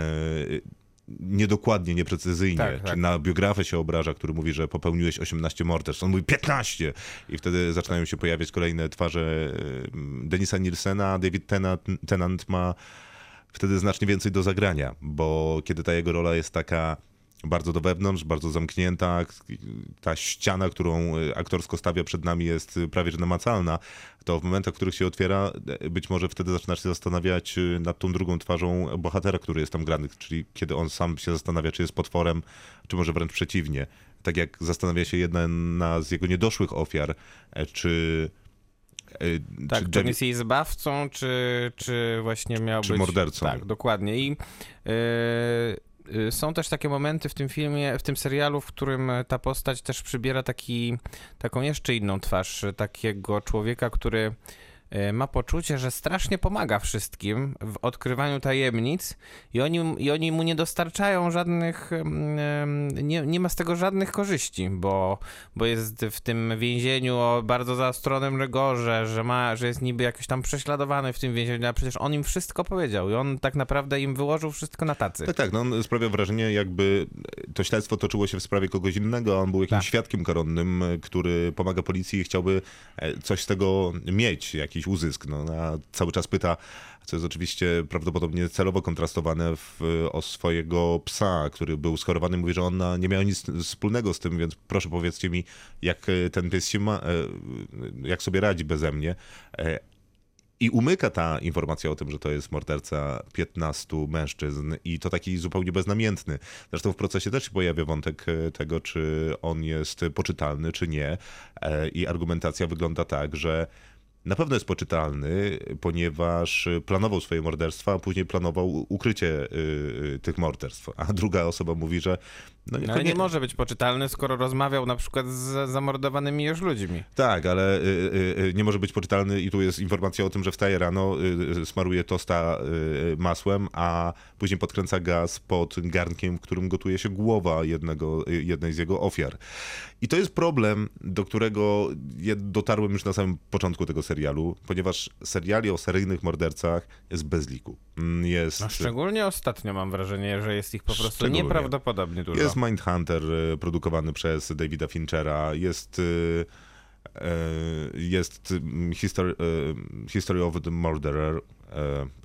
niedokładnie, nieprecyzyjnie. Tak, Czy tak. na biografię się obraża, który mówi, że popełniłeś 18 morderstw. On mówi 15! I wtedy zaczynają się pojawiać kolejne twarze Denisa Nielsena, David Tennant, Tennant ma wtedy znacznie więcej do zagrania, bo kiedy ta jego rola jest taka bardzo do wewnątrz, bardzo zamknięta, ta ściana, którą y, aktorsko stawia przed nami jest y, prawie że namacalna, to w momentach, w których się otwiera, y, być może wtedy zaczynasz się zastanawiać nad tą drugą twarzą bohatera, który jest tam grany, czyli kiedy on sam się zastanawia, czy jest potworem, czy może wręcz przeciwnie. Tak jak zastanawia się jedna z jego niedoszłych ofiar, e, czy... e, Tak, czy, on jest jej zbawcą, czy, czy właśnie miał Czy być... mordercą. Tak, dokładnie. I yy, są też takie momenty w tym filmie, w tym serialu, w którym ta postać też przybiera taki, taką jeszcze inną twarz, takiego człowieka, który ma poczucie, że strasznie pomaga wszystkim w odkrywaniu tajemnic i oni, i oni mu nie dostarczają żadnych, nie, nie ma z tego żadnych korzyści, bo, bo jest w tym więzieniu o bardzo zaostronym rygorze, że, ma, że jest niby jakoś tam prześladowany w tym więzieniu, a przecież on im wszystko powiedział i on tak naprawdę im wyłożył wszystko na tacy. Tak, tak, no on sprawia wrażenie, jakby to śledztwo toczyło się w sprawie kogoś innego, a on był jakimś Tak. świadkiem koronnym, e, który pomaga policji i chciałby e, coś z tego mieć, jakiś uzysk. No, a cały czas pyta, co jest oczywiście prawdopodobnie celowo kontrastowane w, o swojego psa, który był schorowany. Mówi, że ona nie miała nic wspólnego z tym, więc proszę powiedzcie mi, jak e, ten pies się ma, e, jak sobie radzi beze mnie. E, i umyka ta informacja o tym, że to jest morderca 15 mężczyzn i to taki zupełnie beznamiętny. Zresztą w procesie też się pojawia wątek tego, czy on jest poczytalny, czy nie. I argumentacja wygląda tak, że na pewno jest poczytalny, ponieważ planował swoje morderstwa, a później planował ukrycie y, y, tych morderstw. A druga osoba mówi, że no, No, ale nie może być poczytalny, skoro rozmawiał na przykład z zamordowanymi już ludźmi. Tak, ale y, y, y, nie może być poczytalny i tu jest informacja o tym, że wstaje rano, y, y, smaruje tosta y, masłem, a później podkręca gaz pod garnkiem, w którym gotuje się głowa jednego, jednej z jego ofiar. I to jest problem, do którego ja dotarłem już na samym początku tego serialu, ponieważ seriali o seryjnych mordercach jest bez liku. Mm, Jest, No, szczególnie ostatnio mam wrażenie, że jest ich po prostu nieprawdopodobnie dużo. Jest Mindhunter y, produkowany przez Davida Finchera, jest y, y, jest history, History of the Murderer,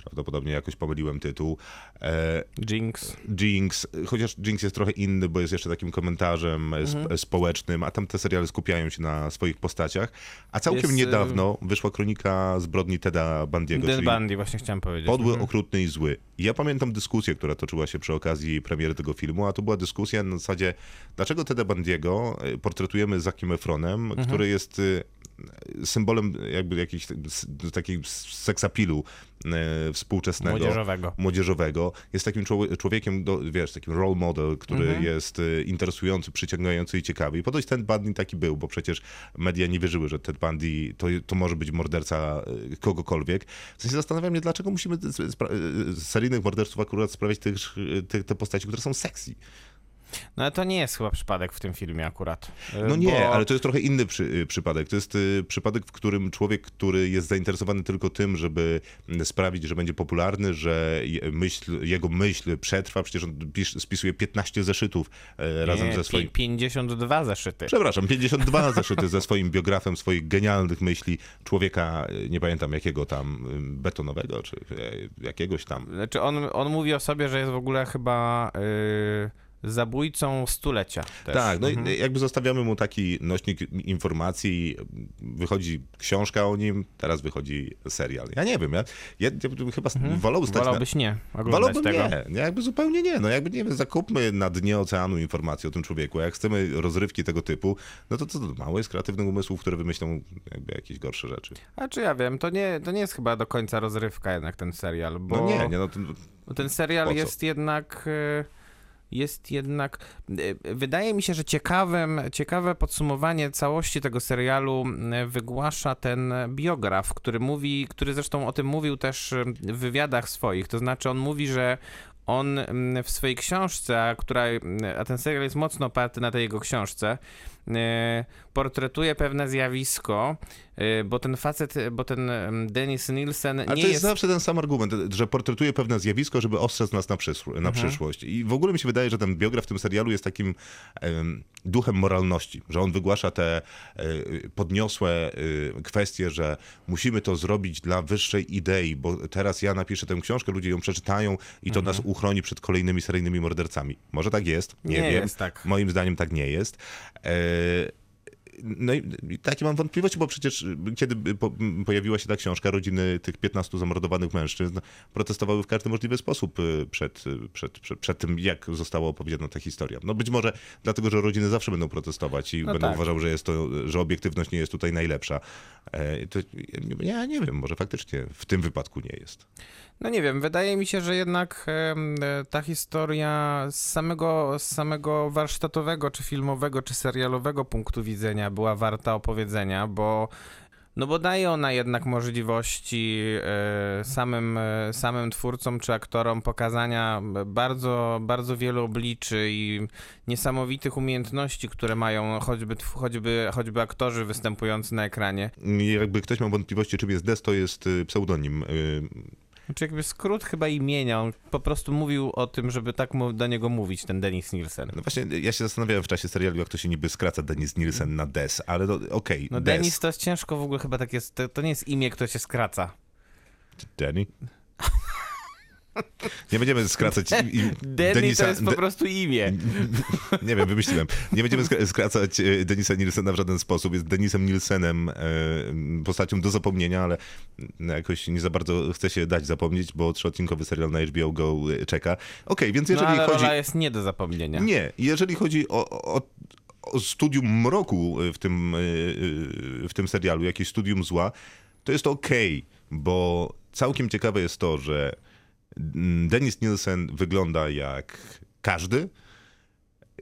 prawdopodobnie jakoś pomyliłem tytuł. E, Jinx. Jinx, chociaż Jinx jest trochę inny, bo jest jeszcze takim komentarzem Mhm. społecznym, a tam te seriale skupiają się na swoich postaciach. A całkiem Jest, y, niedawno wyszła kronika zbrodni Teda Bandiego, czyli Bundy, właśnie chciałem powiedzieć. Podły, Mhm. okrutny i zły. Ja pamiętam dyskusję, która toczyła się przy okazji premiery tego filmu, a to była dyskusja na zasadzie, dlaczego Teda Bandiego y, portretujemy Zakiem Efronem, Mhm. który jest y, symbolem jakby jakiejś takiej seksapilu y, współczesnego. Młodzieżowego. Młodzieżowego. Jest takim człowie- człowiekiem, do, wiesz, takim role model, który Mhm. jest y, interesujący, przyciągający i ciekawy. I ponoć Ted Bundy taki był, bo przecież media nie wierzyły, że Ted Bundy to, to może być morderca y, kogokolwiek. W sensie zastanawiam się, dlaczego musimy z, z, z seryjnych morderców akurat sprawiać tych, tych, te postaci, które są sexy. No ale to nie jest chyba przypadek w tym filmie akurat. E, No nie, bo- ale to jest trochę inny przy, y, przypadek. To jest y, przypadek, w którym człowiek, który jest zainteresowany tylko tym, żeby mm, sprawić, że będzie popularny, że myśl, jego myśl przetrwa, przecież on pisz, spisuje 15 zeszytów e, razem nie, ze swoim... pi- 52 zeszyty. Przepraszam, <laughs> 52 zeszyty ze swoim biografem swoich genialnych myśli człowieka, y, nie pamiętam jakiego tam, y, betonowego, czy y, jakiegoś tam. Znaczy on, on mówi o sobie, że jest w ogóle chyba y, zabójcą stulecia. Też. Tak, no Mhm. i jakby zostawiamy mu taki nośnik informacji, wychodzi książka o nim, teraz wychodzi serial. Ja nie wiem, ja, ja, ja bym chyba wolał stać na... Wolałbyś nie oglądać Wolałbym tego. nie, nie, jakby zupełnie nie. No jakby nie wiem, zakupmy na dnie oceanu informacje o tym człowieku. Jak chcemy rozrywki tego typu, no to co, mało jest kreatywnych umysłów, które wymyślą jakby jakieś gorsze rzeczy. A czy ja wiem, to nie, to nie jest chyba do końca rozrywka jednak ten serial, bo No nie, nie, no to, bo ten serial jest jednak... y, Jest jednak. y, Wydaje mi się, że ciekawym, ciekawe podsumowanie całości tego serialu wygłasza ten biograf, który mówi, który zresztą o tym mówił też y, w wywiadach swoich. To znaczy, on mówi, że on w swojej książce, a, która, a ten serial jest mocno oparty na tej jego książce, portretuje pewne zjawisko, y, bo ten facet, bo ten mm, Dennis Nielsen Ale nie to jest, jest... zawsze ten sam argument, że portretuje pewne zjawisko, żeby ostrzec nas na, przyszł- na Mhm. przyszłość. I w ogóle mi się wydaje, że ten biograf w tym serialu jest takim em, duchem moralności, że on wygłasza te e, podniosłe kwestie, że musimy to zrobić dla wyższej idei, bo teraz ja napiszę tę książkę, ludzie ją przeczytają i to nas uchroni przed kolejnymi seryjnymi mordercami. Może tak jest, nie, Nie wiem. jest tak. Moim zdaniem tak nie jest. E, えー no i takie mam wątpliwości, bo przecież y, kiedy po, pojawiła się ta książka, rodziny tych 15 zamordowanych mężczyzn protestowały w każdy możliwy sposób y, przed, y, przed, przed, przed tym, jak została opowiedziana ta historia. No być może dlatego, że rodziny zawsze będą protestować i No będą tak. uważały, że jest to, że obiektywność nie jest tutaj najlepsza. E, to, ja nie wiem, może faktycznie w tym wypadku nie jest. No nie wiem, wydaje mi się, że jednak e, ta historia z samego, z samego warsztatowego, czy filmowego, czy serialowego punktu widzenia była warta opowiedzenia, bo no bo daje ona jednak możliwości e, samym, e, samym twórcom czy aktorom pokazania bardzo, bardzo wielu obliczy i niesamowitych umiejętności, które mają choćby, choćby, choćby aktorzy występujący na ekranie. Jakby ktoś miał wątpliwości, czym jest Des, to jest y, pseudonim. Znaczy jakby skrót chyba imienia, on po prostu mówił o tym, żeby tak mu- do niego mówić, ten Dennis Nielsen. No właśnie, ja się zastanawiałem w czasie serialu, jak to się niby skraca Denis Nielsen na Des, ale okej, No Des. Dennis to jest ciężko w ogóle chyba tak jest, to, to nie jest imię, które się skraca. Danny? <laughs> Nie będziemy skracać i, i <laughs> Denny Denisa... to jest po prostu imię. <laughs> Nie wiem, wymyśliłem. Nie będziemy skra- skracać e, Denisa Nielsena w żaden sposób. Jest Denisem Nielsenem, e, postacią do zapomnienia, ale no, jakoś nie za bardzo chce się dać zapomnieć, bo trzyodcinkowy serial na HBO Go e, czeka. Okej, więc No jeżeli ale chodzi... rola jest nie do zapomnienia. Nie, jeżeli chodzi o, o, studium mroku w tym, w tym serialu, jakieś studium zła, to jest okej, bo całkiem ciekawe jest to, że Dennis Nielsen wygląda jak każdy.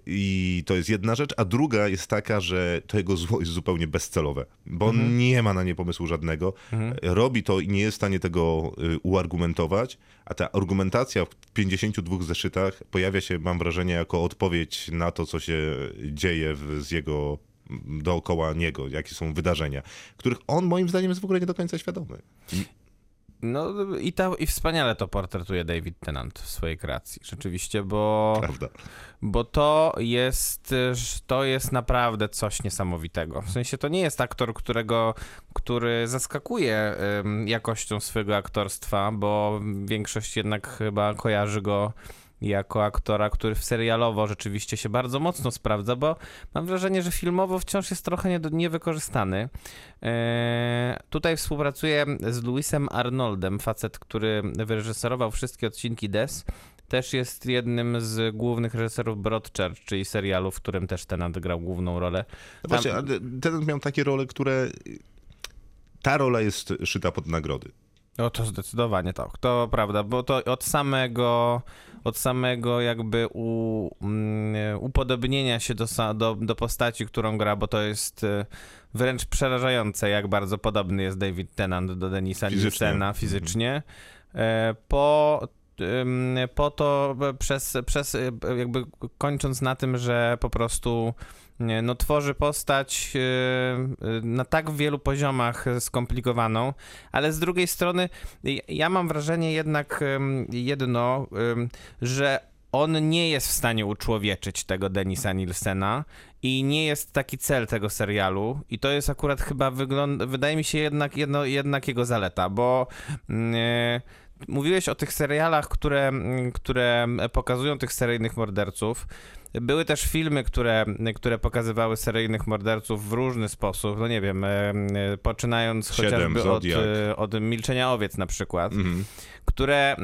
I to jest jedna rzecz, a druga jest taka, że to jego zło jest zupełnie bezcelowe, bo on nie ma na nie pomysłu żadnego. Robi to i nie jest w stanie tego y, uargumentować, a ta argumentacja w 52 zeszytach pojawia się, mam wrażenie, jako odpowiedź na to, co się dzieje w, z jego m, dookoła niego, jakie są wydarzenia, których on moim zdaniem jest w ogóle nie do końca świadomy. No i, ta, i wspaniale to portretuje David Tennant w swojej kreacji, rzeczywiście, bo, Prawda? bo to jest, to jest naprawdę coś niesamowitego. W sensie to nie jest aktor, którego, który zaskakuje jakością swojego aktorstwa, bo większość jednak chyba kojarzy go jako aktora, który w serialowo rzeczywiście się bardzo mocno sprawdza, bo mam wrażenie, że filmowo wciąż jest trochę nie, niewykorzystany. Eee, tutaj współpracuję z Louisem Arnoldem, facet, który wyreżyserował wszystkie odcinki Des. Też jest jednym z głównych reżyserów Broadchurch, czyli serialu, w którym też Tennant grał główną rolę. No właśnie, ten miał takie role, które... Ta rola jest szyta pod nagrody. No to zdecydowanie tak, to prawda, bo to od samego, od samego jakby u, mm, upodobnienia się do, do, do postaci, którą gra, bo to jest e, wręcz przerażające, jak bardzo podobny jest David Tennant do Denisa. Nielsena fizycznie. E, Po po to, e, przez, przez e, jakby kończąc na tym, że po prostu no, tworzy postać e, e, na tak wielu poziomach skomplikowaną, ale z drugiej strony ja- ja mam wrażenie jednak jedno, że on nie jest w stanie uczłowieczyć tego Denisa Nilsena i nie jest taki cel tego serialu i to jest akurat chyba wydaje mi się jednak, jedno, jednak jego zaleta, bo e, mówiłeś o tych serialach, które, mm, które pokazują tych seryjnych morderców. Były też filmy, które, które pokazywały seryjnych morderców w różny sposób, no nie wiem, e, e, poczynając Siedem, chociażby od, e, od Milczenia Owiec na przykład Mhm. które,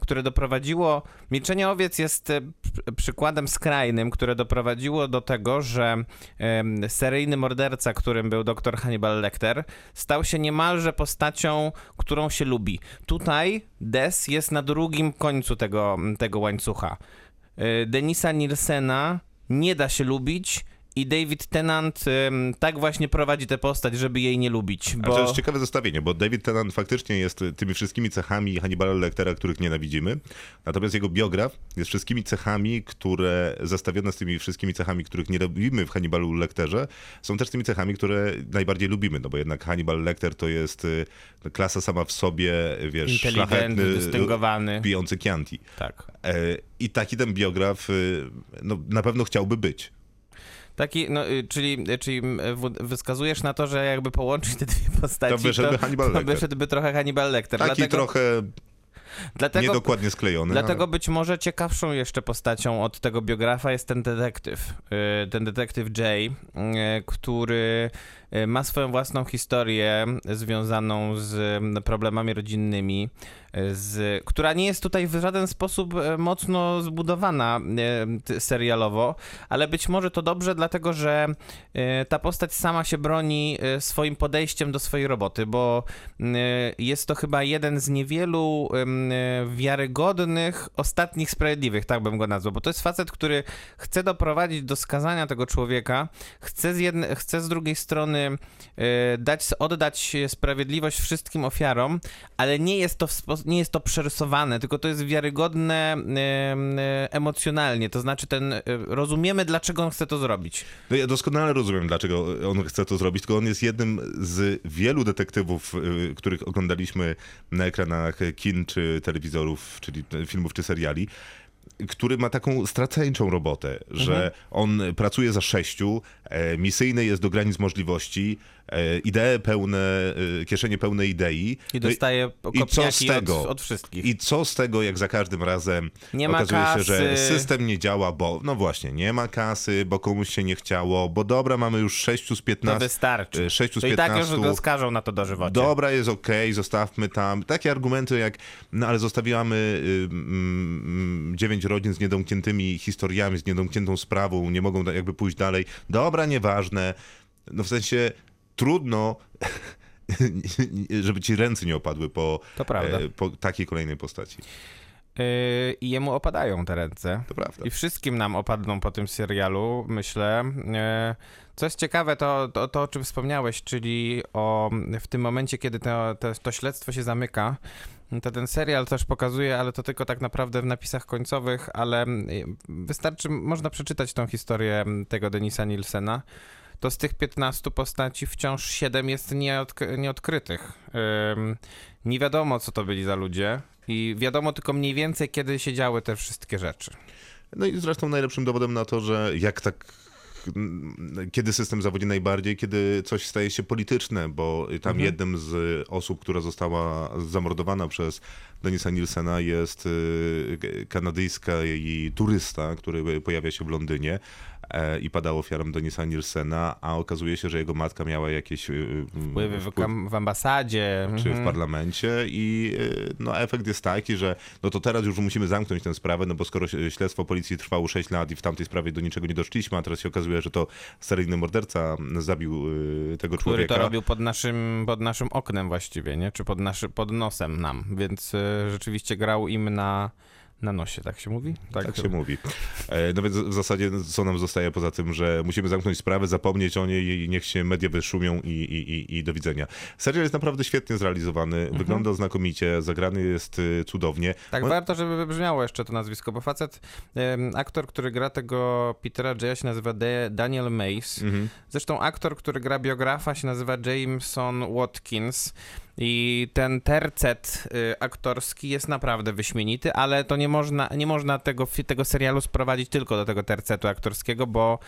które doprowadziło. Milczenie owiec jest pr- przykładem skrajnym, które doprowadziło do tego, że seryjny morderca, którym był dr Hannibal Lecter, stał się niemalże postacią, którą się lubi. Tutaj Des jest na drugim końcu tego, tego łańcucha. Denisa Nilsena nie da się lubić. I David Tennant tak właśnie prowadzi tę postać, żeby jej nie lubić. Ale Bo... to jest ciekawe zestawienie, bo David Tennant faktycznie jest y, tymi wszystkimi cechami Hannibala Lectera, których nienawidzimy, natomiast jego biograf jest wszystkimi cechami, które zestawione z tymi wszystkimi cechami, których nie lubimy w Hannibalu Lecterze, są też tymi cechami, które najbardziej lubimy, no bo jednak Hannibal Lecter to jest y, klasa sama w sobie, wiesz, Inteligentny, szlachetny, dystyngowany. pijący Chianti. Tak. E, I taki ten biograf y, no, na pewno chciałby być. Taki, no, y, czyli, y, czyli y, wyskazujesz na to, że jakby połączyć te dwie postaci, To wyszedłby Hannibal to wyszedłby trochę Hannibal Lecter. Taki dlatego, trochę dlatego, niedokładnie sklejony. dlatego ale- być może ciekawszą jeszcze postacią od tego biografa jest ten detektyw. Ten detektyw Jay, który ma swoją własną historię związaną z mm, problemami rodzinnymi, y, z, która nie jest tutaj w żaden sposób y, mocno zbudowana y, serialowo, ale być może to dobrze, dlatego że y, ta postać sama się broni y, swoim podejściem do swojej roboty, bo y, jest to chyba jeden z niewielu y, wiarygodnych ostatnich sprawiedliwych, tak bym go nazwał, bo to jest facet, który chce doprowadzić do skazania tego człowieka, chce z, jedne, chce z drugiej strony y, dać, oddać sprawiedliwość wszystkim ofiarom, ale nie jest to, nie jest to przerysowane, tylko to jest wiarygodne emocjonalnie, to znaczy ten, y, rozumiemy dlaczego on chce to zrobić. No ja doskonale rozumiem, dlaczego on chce to zrobić, tylko on jest jednym z wielu detektywów, y, których oglądaliśmy na ekranach kin czy telewizorów, czyli filmów czy seriali, który ma taką straceńczą robotę, że on pracuje za sześciu, e, misyjny jest do granic możliwości, idee pełne, e, kieszenie pełne idei. I No dostaje i co z tego? Od, od wszystkich. I co z tego, jak za każdym razem Nie ma okazuje się, że system nie działa, bo no właśnie, nie ma kasy, bo komuś się nie chciało, bo dobra, mamy już 6 z to 15. wystarczy. e, sześciu z to i tak już 15. go skażą na to dożywocie. Dobra, jest okej, zostawmy tam. Takie argumenty jak, no ale zostawiamy y, mm, dziewięć rodzin z niedomkniętymi historiami, z niedomkniętą sprawą, nie mogą jakby pójść dalej. Dobra, nieważne. No w sensie trudno, <laughs> żeby ci ręce nie opadły po, e, po takiej kolejnej postaci. Yy, I jemu opadają te ręce. To prawda. I wszystkim nam opadną po tym serialu, myślę. Yy, Co jest ciekawe, to, to, to o czym wspomniałeś, czyli o, w tym momencie, kiedy to, to, to śledztwo się zamyka, to ten serial też pokazuje, ale to tylko tak naprawdę w napisach końcowych, ale wystarczy, można przeczytać tą historię tego Denisa Nielsena. To z tych 15 postaci wciąż 7 jest nieodk- nieodkrytych. Ym, nie wiadomo, co to byli za ludzie. I wiadomo tylko mniej więcej, kiedy się działy te wszystkie rzeczy. No i zresztą najlepszym dowodem na to, że jak tak kiedy system zawodzi najbardziej, kiedy coś staje się polityczne, bo tam Mhm. jednym z osób, która została zamordowana przez Denisa Nilsena jest y, kanadyjska i turysta, który pojawia się w Londynie i padał ofiarą Denisa Nilsena, a okazuje się, że jego matka miała jakieś y, Wpływy w, w ambasadzie. czy w mhm. parlamencie i y, no, efekt jest taki, że no to teraz już musimy zamknąć tę sprawę, no bo skoro śledztwo policji trwało 6 lat i w tamtej sprawie do niczego nie doszliśmy, a teraz się okazuje, że to seryjny morderca zabił tego Który człowieka. to robił pod naszym, pod naszym oknem właściwie, nie? Czy pod, naszy, pod nosem nam, więc rzeczywiście grał im na, na nosie, tak się mówi? Tak się mówi. E, No więc w zasadzie co nam zostaje poza tym, że musimy zamknąć sprawę, zapomnieć o niej i niech się media wyszumią i, i, i, i do widzenia. Serial jest naprawdę świetnie zrealizowany, Mhm. wygląda znakomicie, zagrany jest y, cudownie. Tak, warto, żeby wybrzmiało jeszcze to nazwisko, bo facet, aktor, który gra tego Petera Jaya się nazywa Daniel Mays. Mhm. Zresztą aktor, który gra biografa się nazywa Jameson Watkins. I ten tercet y, aktorski jest naprawdę wyśmienity, ale to nie można, nie można tego, tego serialu sprowadzić tylko do tego tercetu aktorskiego, bo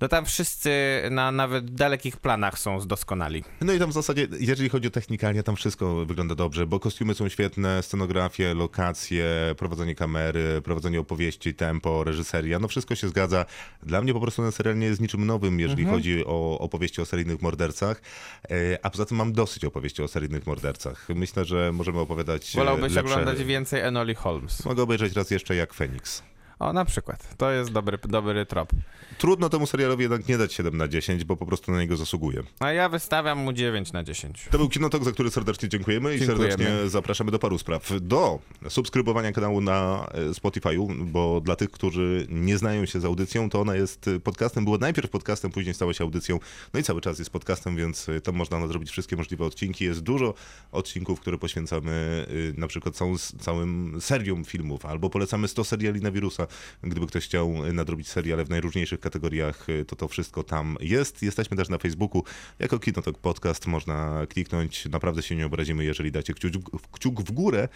no tam wszyscy na nawet dalekich planach są doskonali. No i tam w zasadzie, jeżeli chodzi o technikalnie, tam wszystko wygląda dobrze, bo kostiumy są świetne, scenografie, lokacje, prowadzenie kamery, prowadzenie opowieści, tempo, reżyseria, no wszystko się zgadza. Dla mnie po prostu ten serial nie jest niczym nowym, jeżeli Mhm. chodzi o opowieści o seryjnych mordercach, e, a poza tym mam dosyć opowieści o seryjnych mordercach. Myślę, że możemy opowiadać e, Wolałbyś lepsze... oglądać więcej Enoli Holmes. Mogę obejrzeć raz jeszcze jak Feniks. O, na przykład. To jest dobry, dobry trop. Trudno temu serialowi jednak nie dać 7 na 10, bo po prostu na niego zasługuje. A ja wystawiam mu 9 na 10. To był Kinotok, za który serdecznie dziękujemy i Dziękujemy. serdecznie zapraszamy do paru spraw. Do subskrybowania kanału na e, Spotify'u, bo dla tych, którzy nie znają się z audycją, to ona jest e, podcastem, była najpierw podcastem, później stała się audycją, no i cały czas jest podcastem, więc e, tam można nadrobić wszystkie możliwe odcinki. Jest dużo odcinków, które poświęcamy na przykład całą, całym seriom filmów, albo polecamy 100 seriali na wirusa. Gdyby ktoś chciał nadrobić seriale w najróżniejszych kategoriach, e, to to wszystko tam jest. Jesteśmy też na Facebooku jako Kinotok Podcast. Można kliknąć. Naprawdę się nie obrazimy, jeżeli dacie kciuk, kciuk w górę.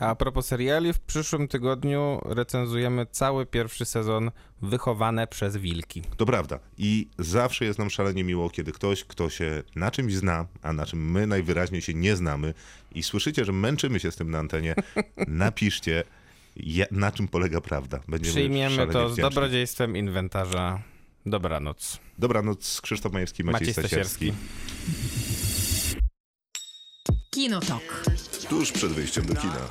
A propos seriali, w przyszłym tygodniu recenzujemy cały pierwszy sezon Wychowane przez Wilki. To prawda. I zawsze jest nam szalenie miło, kiedy ktoś, kto się na czymś zna, a na czym my najwyraźniej się nie znamy i słyszycie, że męczymy się z tym na antenie, <laughs> napiszcie, ja, na czym polega prawda. Będziemy Przyjmiemy to z wdzięczni. dobrodziejstwem inwentarza. Dobranoc. Dobranoc, Krzysztof Majewski, Maciej, Maciej Stasierski. Stasierski. Kinotok. Tuż przed wyjściem do kina.